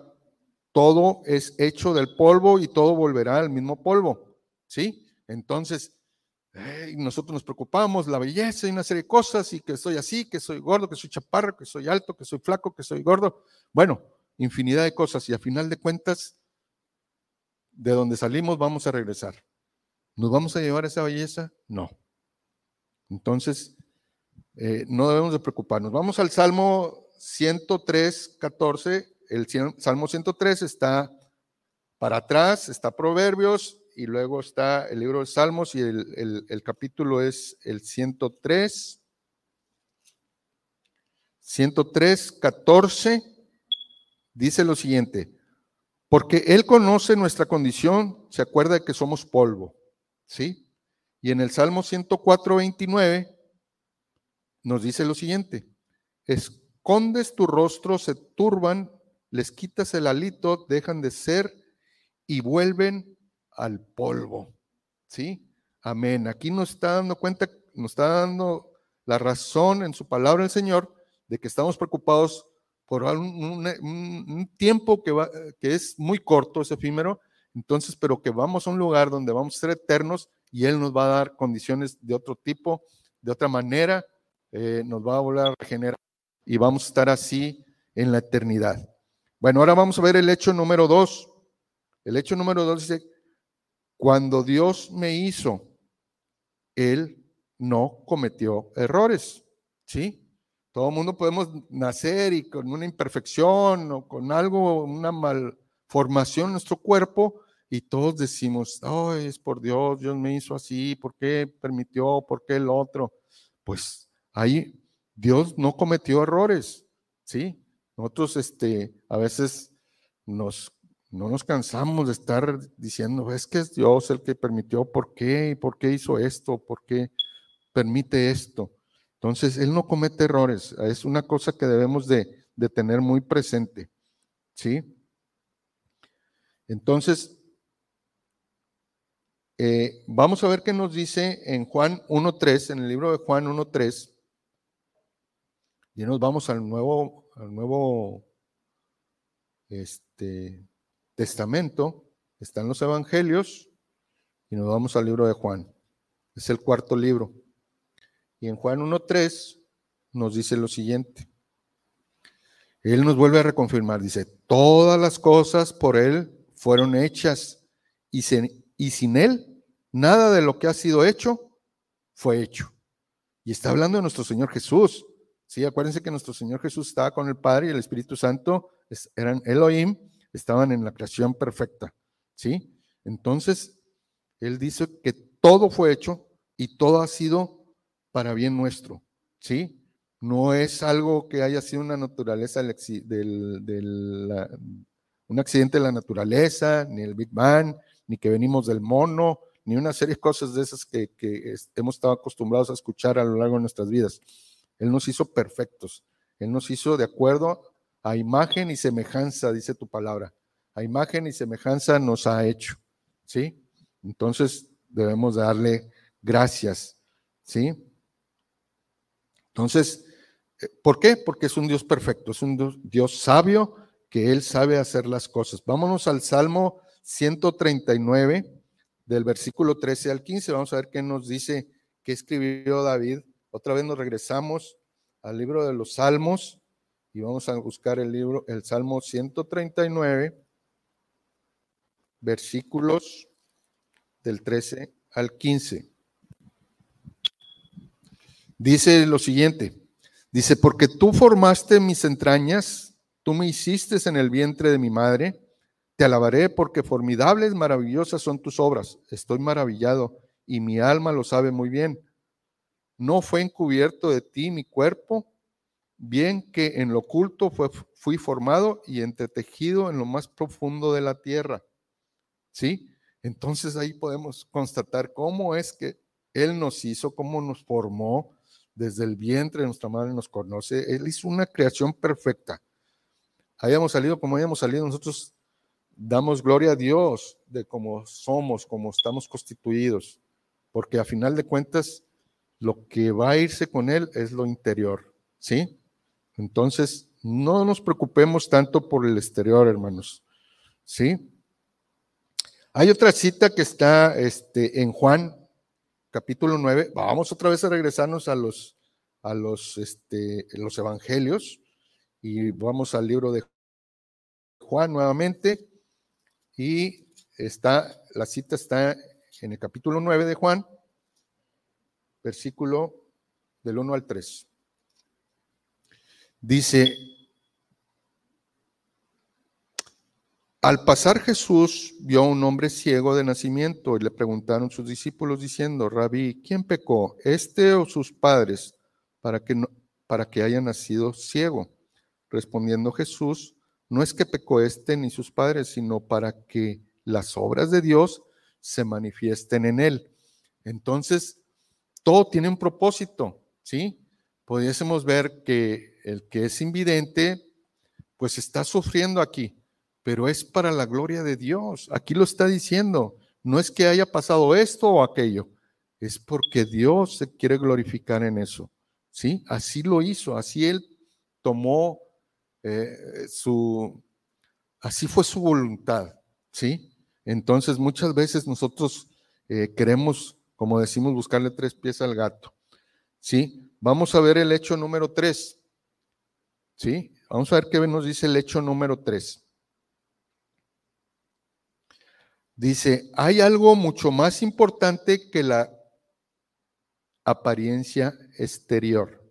S2: todo es hecho del polvo y todo volverá al mismo polvo. ¿Sí? Entonces, nosotros nos preocupamos, la belleza y una serie de cosas, y que soy así, que soy gordo, que soy chaparro, que soy alto, que soy flaco, que soy gordo. Bueno, infinidad de cosas, y a final de cuentas, de donde salimos vamos a regresar. ¿Nos vamos a llevar esa belleza? No. Entonces, eh, no debemos de preocuparnos. Vamos al Salmo 103, 14, el Salmo 103 está para atrás, está Proverbios y luego está el libro de Salmos y el, el capítulo es el 103. 103, 14 dice lo siguiente, porque Él conoce nuestra condición, se acuerda de que somos polvo, ¿sí? Y en el Salmo 104, 29 nos dice lo siguiente, escondes tu rostro, se turban, les quitas el alito, dejan de ser y vuelven al polvo, ¿sí? Amén. Aquí nos está dando cuenta, nos está dando la razón en su palabra el Señor de que estamos preocupados por un, tiempo que, va, que es muy corto, es efímero, entonces, pero que vamos a un lugar donde vamos a ser eternos y Él nos va a dar condiciones de otro tipo, de otra manera, eh, nos va a volver a regenerar y vamos a estar así en la eternidad. Bueno, ahora vamos a ver el hecho número dos. El hecho número dos dice, cuando Dios me hizo, Él no cometió errores, ¿sí? Todo el mundo podemos nacer y con una imperfección o con algo, una malformación en nuestro cuerpo, y todos decimos, ay, es por Dios, Dios me hizo así, ¿por qué permitió? ¿Por qué el otro? Pues ahí Dios no cometió errores, ¿sí? Nosotros este, a veces nos, no nos cansamos de estar diciendo, es que es Dios el que permitió, ¿por qué? ¿Por qué hizo esto? ¿Por qué permite esto? Entonces, Él no comete errores. Es una cosa que debemos de, tener muy presente. ¿Sí? Entonces, eh, vamos a ver qué nos dice en Juan 1.3, en el libro de Juan 1.3. Y nos vamos al nuevo, al nuevo este, testamento. Están los evangelios y nos vamos al libro de Juan. Es el cuarto libro. Y en Juan 1.3 nos dice lo siguiente. Él nos vuelve a reconfirmar, dice, todas las cosas por Él fueron hechas y, y sin Él nada de lo que ha sido hecho fue hecho. Y está hablando de nuestro Señor Jesús. Sí, acuérdense que nuestro Señor Jesús estaba con el Padre y el Espíritu Santo, eran Elohim, estaban en la creación perfecta. ¿Sí? Entonces, Él dice que todo fue hecho y todo ha sido para bien nuestro, ¿sí? No es algo que haya sido una naturaleza del, un accidente de la naturaleza, ni el Big Bang, ni que venimos del mono, ni una serie de cosas de esas que, que hemos estado acostumbrados a escuchar a lo largo de nuestras vidas. Él nos hizo perfectos, Él nos hizo de acuerdo a imagen y semejanza, dice tu palabra. A imagen y semejanza nos ha hecho, ¿sí? Entonces debemos darle gracias, ¿sí? Entonces, eh, ¿por qué? Porque es un Dios perfecto, es un Dios sabio que Él sabe hacer las cosas. Vámonos al Salmo 139, del versículo 13 al 15. Vamos a ver qué nos dice, qué escribió David. Otra vez nos regresamos al libro de los Salmos y vamos a buscar el libro, el Salmo 139, versículos del 13 al 15. Dice lo siguiente, dice, porque tú formaste mis entrañas, tú me hiciste en el vientre de mi madre, te alabaré porque formidables, maravillosas son tus obras. Estoy maravillado y mi alma lo sabe muy bien. No fue encubierto de ti mi cuerpo, bien que en lo oculto fue, fui formado y entretejido en lo más profundo de la tierra. ¿Sí? Entonces ahí podemos constatar cómo es que Él nos hizo, cómo nos formó, desde el vientre de nuestra madre nos conoce. Él hizo una creación perfecta. Hayamos salido como hayamos salido, nosotros damos gloria a Dios de cómo somos, cómo estamos constituidos, porque a final de cuentas lo que va a irse con Él es lo interior, ¿sí? Entonces, no nos preocupemos tanto por el exterior, hermanos, ¿sí? Hay otra cita que está este, en Juan capítulo 9, vamos otra vez a regresarnos a los, a los, este, los evangelios y vamos al libro de Juan nuevamente y está, la cita está en el capítulo 9 de Juan, versículo del 1 al 3. Dice, al pasar Jesús vio a un hombre ciego de nacimiento y le preguntaron sus discípulos diciendo, Rabí, ¿quién pecó, este o sus padres, para que, para que haya nacido ciego? Respondiendo Jesús, no es que pecó este ni sus padres, sino para que las obras de Dios se manifiesten en él. Entonces, todo tiene un propósito, ¿sí? Pudiésemos ver que el que es invidente, pues está sufriendo aquí, pero es para la gloria de Dios. Aquí lo está diciendo. No es que haya pasado esto o aquello, es porque Dios se quiere glorificar en eso. ¿Sí? Así lo hizo, así Él tomó eh, su, así fue su voluntad. ¿Sí? Entonces muchas veces nosotros eh, queremos, como decimos, buscarle tres pies al gato. ¿Sí? Vamos a ver el hecho número tres. ¿Sí? Vamos a ver qué nos dice el hecho número tres. Dice, hay algo mucho más importante que la apariencia exterior.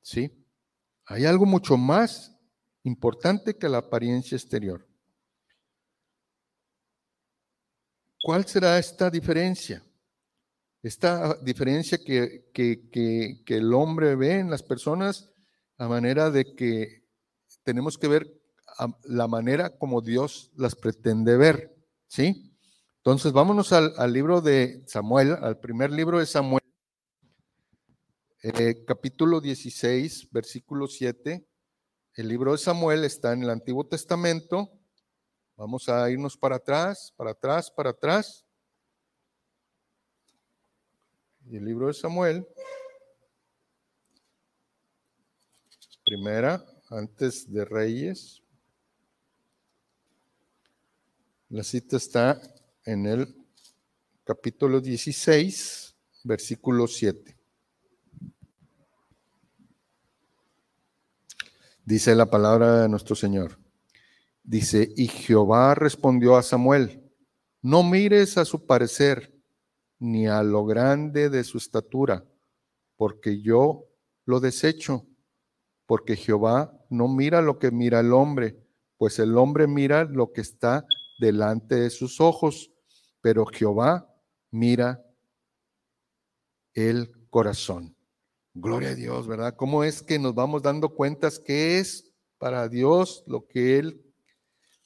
S2: ¿Sí? Hay algo mucho más importante que la apariencia exterior. ¿Cuál será esta diferencia? Esta diferencia que, que, el hombre ve en las personas a manera de que tenemos que ver la manera como Dios las pretende ver, ¿sí? Entonces vámonos al, libro de Samuel, al primer libro de Samuel, eh, capítulo 16, versículo 7. El libro de Samuel está en el Antiguo Testamento Vamos a irnos para atrás, para atrás, para atrás. El libro de Samuel, primera, antes de Reyes. La cita está en el capítulo 16, versículo 7. Dice la palabra de nuestro Señor. Dice, y Jehová respondió a Samuel, no mires a su parecer, ni a lo grande de su estatura, porque yo lo desecho, porque Jehová no mira lo que mira el hombre, pues el hombre mira lo que está delante de sus ojos, pero Jehová mira el corazón. Gloria a Dios, ¿verdad? ¿Cómo es que nos vamos dando cuentas que es para Dios lo que Él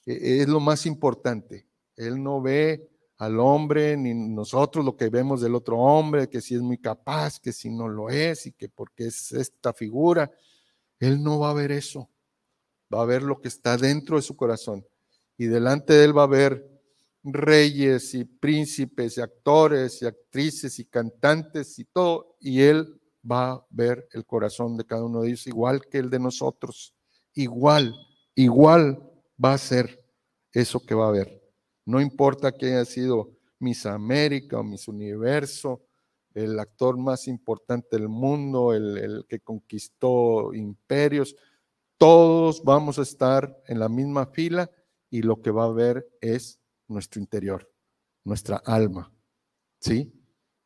S2: e, es lo más importante. Él no ve al hombre ni nosotros lo que vemos del otro hombre, que si es muy capaz, que si no lo es y que porque es esta figura. Él no va a ver eso. Va a ver lo que está dentro de su corazón. Y delante de él va a ver reyes y príncipes y actores y actrices y cantantes y todo. Y él va a ver el corazón de cada uno de ellos igual que el de nosotros. Igual, igual va a ser eso que va a haber. No importa que haya sido Miss América o Miss Universo, el actor más importante del mundo, el, el, que conquistó imperios, todos vamos a estar en la misma fila y lo que va a haber es nuestro interior, nuestra alma. ¿Sí?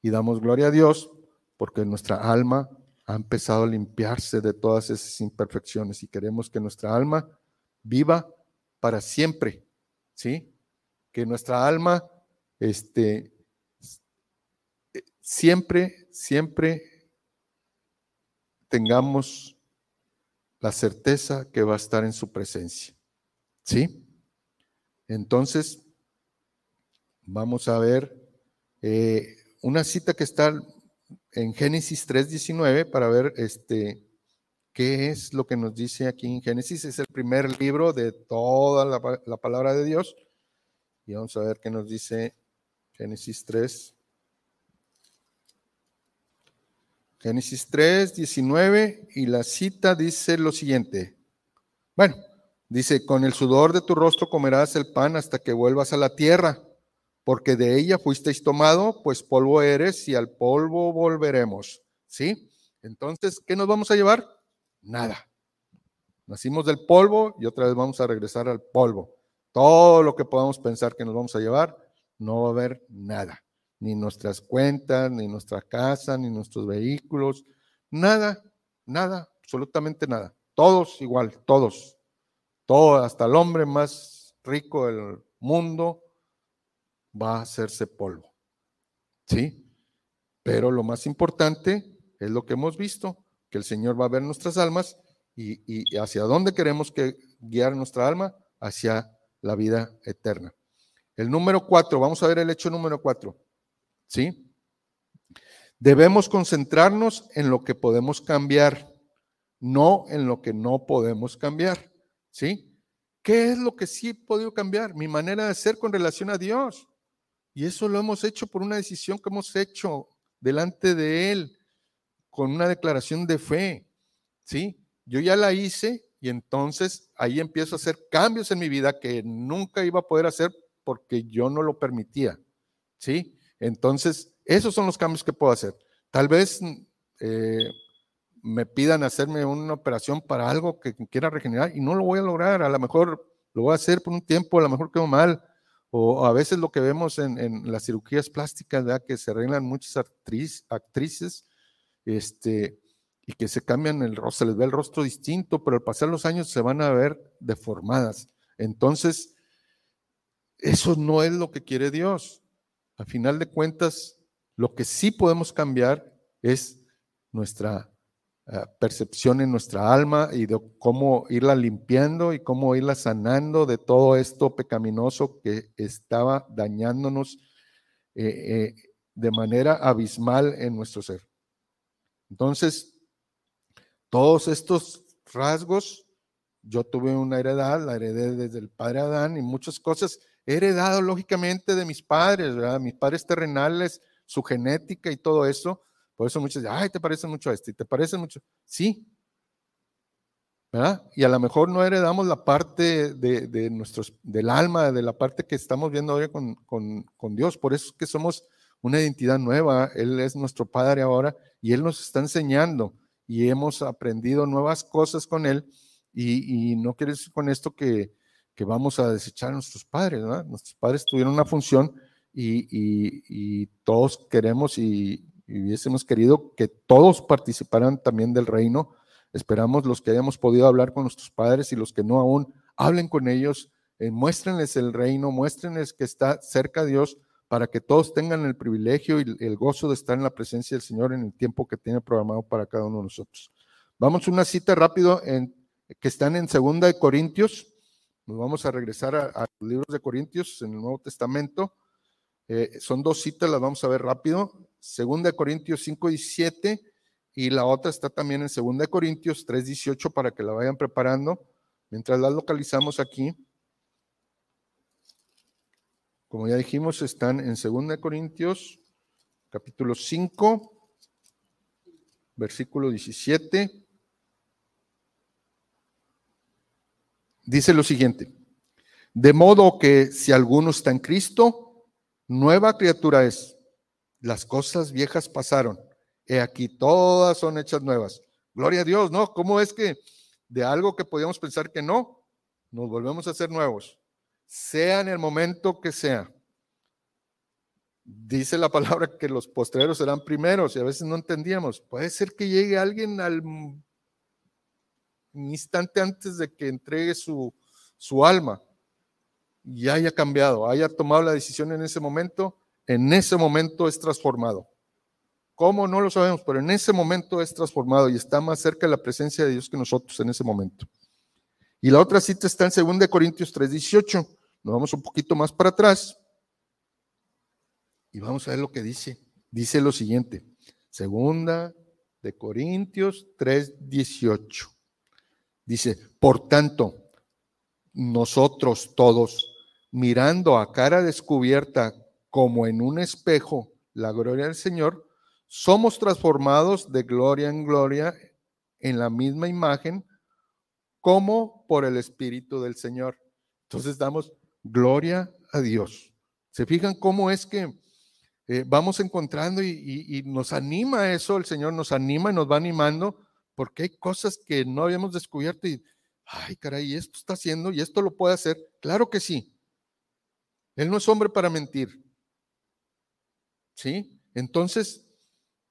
S2: Y damos gloria a Dios porque nuestra alma ha empezado a limpiarse de todas esas imperfecciones y queremos que nuestra alma viva para siempre, ¿sí? Que nuestra alma, este, siempre, siempre tengamos la certeza que va a estar en su presencia, ¿sí? Entonces, vamos a ver eh, una cita que está en Génesis 3.19 para ver este, ¿Qué es lo que nos dice aquí en Génesis? Es el primer libro de toda la, palabra de Dios. Y vamos a ver qué nos dice Génesis 3. Génesis 3, 19, y la cita dice lo siguiente. Bueno, dice, con el sudor de tu rostro comerás el pan hasta que vuelvas a la tierra, porque de ella fuisteis tomado, pues polvo eres y al polvo volveremos. ¿Sí? Entonces, ¿qué nos vamos a llevar? Nada. Nacimos del polvo y otra vez vamos a regresar al polvo. Todo lo que podamos pensar que nos vamos a llevar, no va a haber nada. Ni nuestras cuentas, ni nuestra casa, ni nuestros vehículos. Nada, nada, absolutamente nada. todos igual, todos, todo, hasta el hombre más rico del mundo va a hacerse polvo. ¿Sí? Pero lo más importante es lo que hemos visto, que el Señor va a ver nuestras almas y, hacia dónde queremos que guiar nuestra alma, hacia la vida eterna. El número cuatro, vamos a ver el hecho número cuatro. ¿Sí? Debemos concentrarnos en lo que podemos cambiar, no en lo que no podemos cambiar. ¿Sí? ¿Qué es lo que sí he podido cambiar? Mi manera de ser con relación a Dios. Y eso lo hemos hecho por una decisión que hemos hecho delante de Él, con una declaración de fe. ¿Sí? Yo ya la hice y entonces ahí empiezo a hacer cambios en mi vida que nunca iba a poder hacer porque yo no lo permitía. ¿Sí? Entonces, esos son los cambios que puedo hacer. Tal vez eh, me pidan hacerme una operación para algo que quiera regenerar y no lo voy a lograr. A lo mejor lo voy a hacer por un tiempo, a lo mejor quedo mal. O a veces lo que vemos en, las cirugías plásticas, ¿verdad? que se arreglan muchas actrices, este, y que se cambian el rostro, se les ve el rostro distinto, pero al pasar los años se van a ver deformadas. Entonces, eso no es lo que quiere Dios. A final de cuentas, lo que sí podemos cambiar es nuestra eh, percepción en nuestra alma y de cómo irla limpiando y cómo irla sanando de todo esto pecaminoso que estaba dañándonos eh, eh, de manera abismal en nuestro ser. Entonces, todos estos rasgos, yo tuve una heredad, la heredé desde el padre Adán y muchas cosas he heredado lógicamente de mis padres, mis padres terrenales, su genética y todo eso. Por eso muchos dicen, ay, te parece mucho a este, te parece mucho. Sí. ¿verdad? Y a lo mejor no heredamos la parte de, nuestros, del alma, de la parte que estamos viendo hoy con, con, con Dios. Por eso es que somos una identidad nueva. Él es nuestro Padre ahora y Él nos está enseñando y hemos aprendido nuevas cosas con Él. Y, no quiere decir con esto que, vamos a desechar a nuestros padres, ¿no? Nuestros padres tuvieron una función y, todos queremos y, hubiésemos querido que todos participaran también del reino. Esperamos los que hayamos podido hablar con nuestros padres y los que no aún, hablen con ellos, eh, muéstrenles el reino, muéstrenles que está cerca Dios para que todos tengan el privilegio y el gozo de estar en la presencia del Señor en el tiempo que tiene programado para cada uno de nosotros. Vamos a una cita rápido en, que están en Segunda de Corintios. Nos vamos a regresar a, los libros de Corintios en el Nuevo Testamento. Eh, son dos citas, las vamos a ver rápido. Segunda de Corintios 5, 17 y la otra está también en Segunda de Corintios 3, 18 para que la vayan preparando. Mientras la localizamos aquí. Como ya dijimos, están en 2 Corintios, capítulo 5, versículo 17. Dice lo siguiente, de modo que si alguno está en Cristo, nueva criatura es. Las cosas viejas pasaron. He aquí, todas son hechas nuevas. Gloria a Dios, ¿no? ¿Cómo es que de algo que podíamos pensar que no, nos volvemos a ser nuevos? Sea en el momento que sea. Dice la palabra que los postreros serán primeros y a veces no entendíamos. Puede ser que llegue alguien al instante antes de que entregue su, su alma y haya cambiado, haya tomado la decisión en ese momento, en ese momento es transformado. ¿Cómo? No lo sabemos, pero en ese momento es transformado y está más cerca de la presencia de Dios que nosotros en ese momento. Y la otra cita está en 2 Corintios 3:18. Nos vamos un poquito más para atrás y vamos a ver lo que dice. Dice lo siguiente, segunda de Corintios 3:18. Dice, por tanto, nosotros todos, mirando a cara descubierta como en un espejo la gloria del Señor, somos transformados de gloria en gloria en la misma imagen como por el Espíritu del Señor. Entonces damos Gloria a Dios. ¿Se fijan cómo es que eh, vamos encontrando y, nos anima eso? El Señor nos anima y nos va animando porque hay cosas que no habíamos descubierto y, ay, caray, esto está haciendo y esto lo puede hacer. Claro que sí. Él no es hombre para mentir. ¿Sí? Entonces,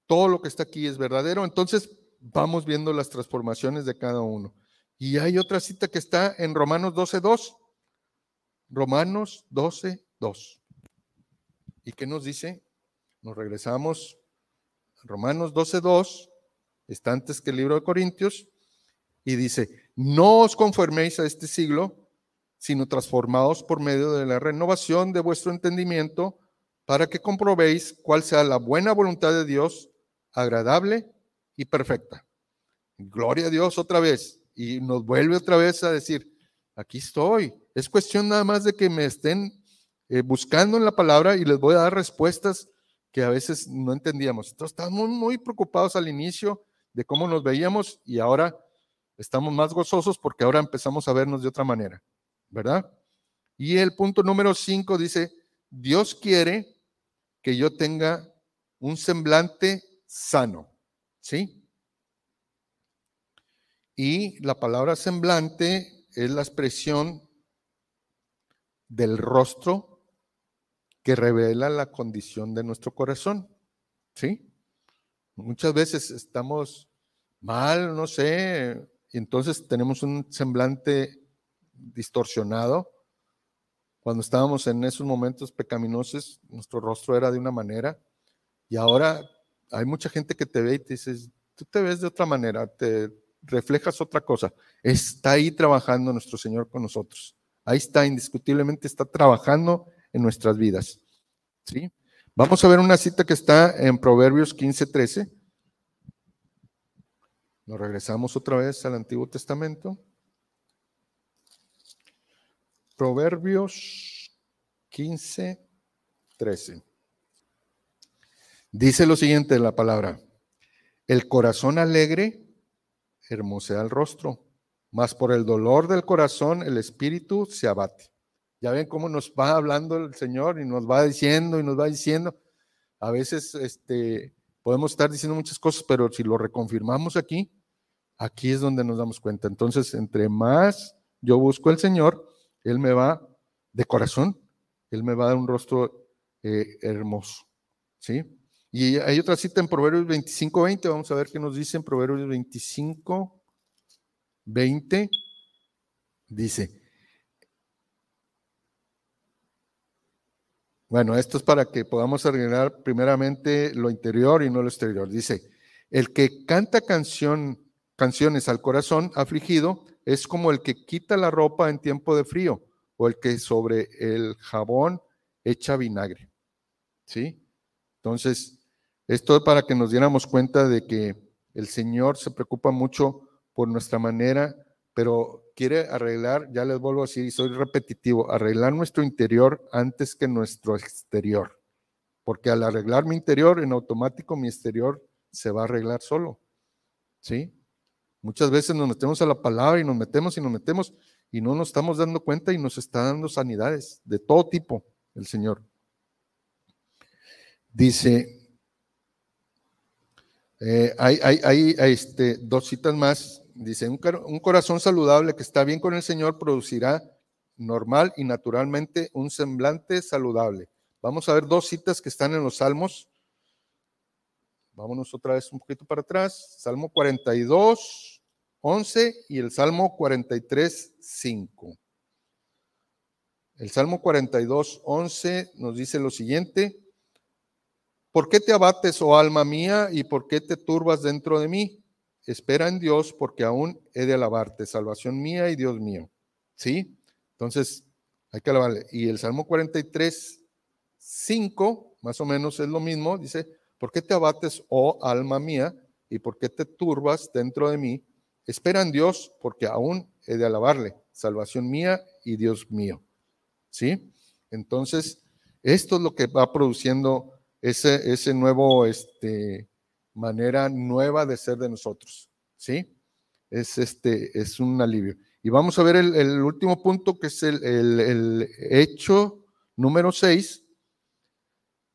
S2: todo lo que está aquí es verdadero. Entonces, vamos viendo las transformaciones de cada uno. Y hay otra cita que está en Romanos 12.2. Romanos 12.2. ¿Y qué nos dice? Nos regresamos Romanos 12.2. Está antes que el libro de Corintios. Y dice, no os conforméis a este siglo, sino transformados por medio de la renovación de vuestro entendimiento, para que comprobéis cuál sea la buena voluntad de Dios, agradable y perfecta. Gloria a Dios otra vez. Y nos vuelve otra vez a decir, aquí estoy. Es cuestión nada más de que me estén eh, buscando en la palabra y les voy a dar respuestas que a veces no entendíamos. Entonces estábamos muy preocupados al inicio de cómo nos veíamos y ahora estamos más gozosos porque ahora empezamos a vernos de otra manera, ¿verdad? Y el punto número cinco dice, Dios quiere que yo tenga un semblante sano, ¿sí? Y la palabra semblante es la expresión del rostro que revela la condición de nuestro corazón, ¿sí? Muchas veces estamos mal, no sé, y entonces tenemos un semblante distorsionado. Cuando estábamos en esos momentos pecaminosos, nuestro rostro era de una manera y ahora hay mucha gente que te ve y te dice, tú te ves de otra manera, te reflejas otra cosa. Está ahí trabajando nuestro Señor con nosotros. Ahí está, indiscutiblemente está trabajando en nuestras vidas. ¿Sí? Vamos a ver una cita que está en Proverbios 15, 13. Nos regresamos otra vez al Antiguo Testamento. Proverbios 15, 13. Dice lo siguiente la palabra. El corazón alegre hermosea el rostro, mas por el dolor del corazón el espíritu se abate. Ya ven cómo nos va hablando el Señor y nos va diciendo y nos va diciendo. A veces este, podemos estar diciendo muchas cosas, pero si lo reconfirmamos aquí, Aquí es donde nos damos cuenta. Entonces, entre más yo busco al Señor, Él me va de corazón, Él me va a dar un rostro eh, hermoso. ¿Sí? Y hay otra cita en Proverbios 25, 20. Vamos a ver qué nos dice en Proverbios 25, 20. Dice, bueno, esto es para que podamos arreglar primeramente lo interior y no lo exterior. Dice, el que canta canción canciones al corazón afligido es como el que quita la ropa en tiempo de frío o el que sobre el jabón echa vinagre. ¿Sí? Entonces, esto es para que nos diéramos cuenta de que el Señor se preocupa mucho por nuestra manera, pero quiere arreglar, ya les vuelvo a decir, y soy repetitivo, arreglar nuestro interior antes que nuestro exterior. Porque al arreglar mi interior, en automático mi exterior se va a arreglar solo. ¿Sí? Muchas veces nos metemos a la palabra y nos metemos y nos metemos y no nos estamos dando cuenta y nos está dando sanidades de todo tipo el Señor. Dice, eh, hay, este, dos citas más. Dice, un, un corazón saludable que está bien con el Señor producirá normal y naturalmente un semblante saludable. Vamos a ver dos citas que están en los Salmos. Vámonos otra vez un poquito para atrás. Salmo 42, 11 y el Salmo 43, 5. El Salmo 42, 11 nos dice lo siguiente. ¿Por qué te abates, oh alma mía, y por qué te turbas dentro de mí? Espera en Dios, porque aún he de alabarte, salvación mía y Dios mío. ¿Sí? Entonces, hay que alabarle. Y el Salmo 43, 5, más o menos es lo mismo, dice, ¿Por qué te abates, oh alma mía, y por qué te turbas dentro de mí? Espera en Dios, porque aún he de alabarle, salvación mía y Dios mío. ¿Sí? Entonces, esto es lo que va produciendo ese, ese nuevo, este, manera nueva de ser de nosotros. ¿Sí? Es, este, es un alivio. Y vamos a ver el, último punto, que es el, el hecho número 6,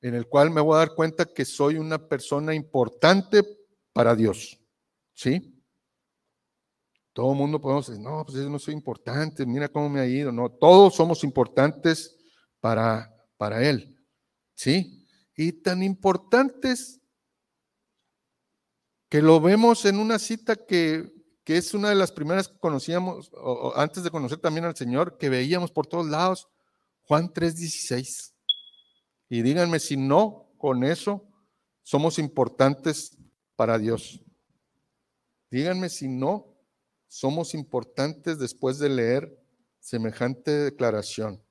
S2: en el cual me voy a dar cuenta que soy una persona importante para Dios. ¿Sí? Todo el mundo podemos decir, no, pues yo no soy importante, mira cómo me ha ido. No, todos somos importantes para, para Él. ¿Sí? Y tan importantes que lo vemos en una cita que, que es una de las primeras que conocíamos, o, antes de conocer también al Señor, que veíamos por todos lados, Juan 3:16. Y díganme si no, con eso somos importantes para Dios. Díganme si no, somos importantes después de leer semejante declaración,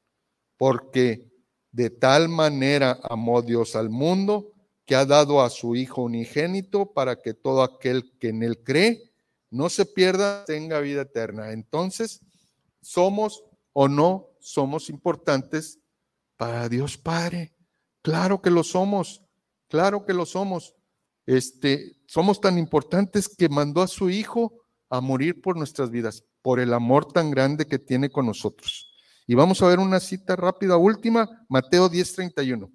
S2: porque de tal manera amó Dios al mundo que ha dado a su Hijo unigénito para que todo aquel que en él cree no se pierda, tenga vida eterna. Entonces, somos o no somos importantes para Dios Padre. Claro que lo somos, claro que lo somos. Este, somos tan importantes que mandó a su Hijo a morir por nuestras vidas, por el amor tan grande que tiene con nosotros. Y vamos a ver una cita rápida, última, Mateo 10:31.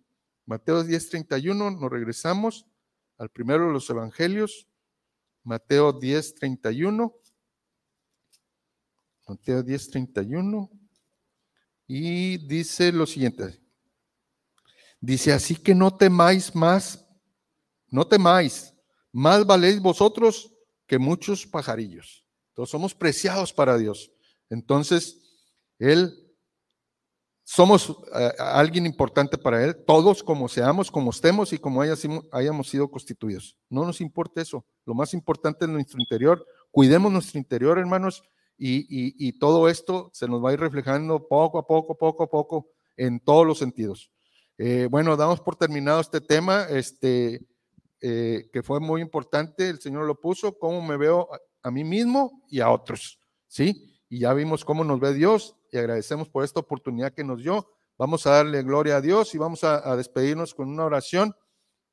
S2: Mateo 10:31, nos regresamos al primero de los evangelios, Mateo 10:31. Mateo 10:31. Y dice lo siguiente. Dice, así que no temáis más, no temáis, más valéis vosotros que muchos pajarillos. Todos somos preciados para Dios. Entonces, Él, somos eh, alguien importante para Él, todos como seamos, como estemos y como hayamos sido constituidos. No nos importa eso. Lo más importante es nuestro interior. Cuidemos nuestro interior, hermanos, y, todo esto se nos va a ir reflejando poco a poco, poco a poco, en todos los sentidos. Eh, bueno, damos por terminado este tema. Este, eh, que fue muy importante, el Señor lo puso, cómo me veo a, mí mismo y a otros, ¿sí? Y ya vimos cómo nos ve Dios y agradecemos por esta oportunidad que nos dio. Vamos a darle gloria a Dios y vamos a, despedirnos con una oración.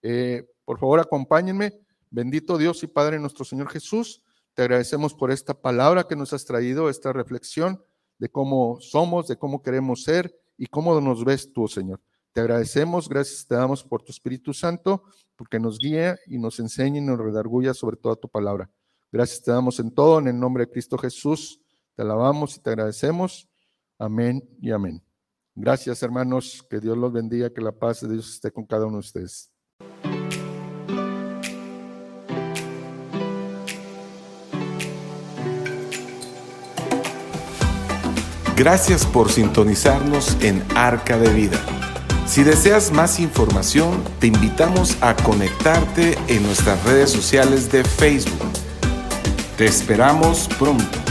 S2: Eh, por favor, acompáñenme. Bendito Dios y Padre nuestro Señor Jesús, te agradecemos por esta palabra que nos has traído, esta reflexión de cómo somos, de cómo queremos ser y cómo nos ves tú, Señor. Te agradecemos, gracias te damos por tu Espíritu Santo, porque nos guía y nos enseña y nos redarguya sobre toda tu palabra. Gracias te damos en todo, en el nombre de Cristo Jesús. Te alabamos y te agradecemos. Amén y amén. Gracias, hermanos. Que Dios los bendiga, que la paz de Dios esté con cada uno de ustedes.
S1: Gracias por sintonizarnos en Arca de Vida. Si deseas más información, te invitamos a conectarte en nuestras redes sociales de Facebook. Te esperamos pronto.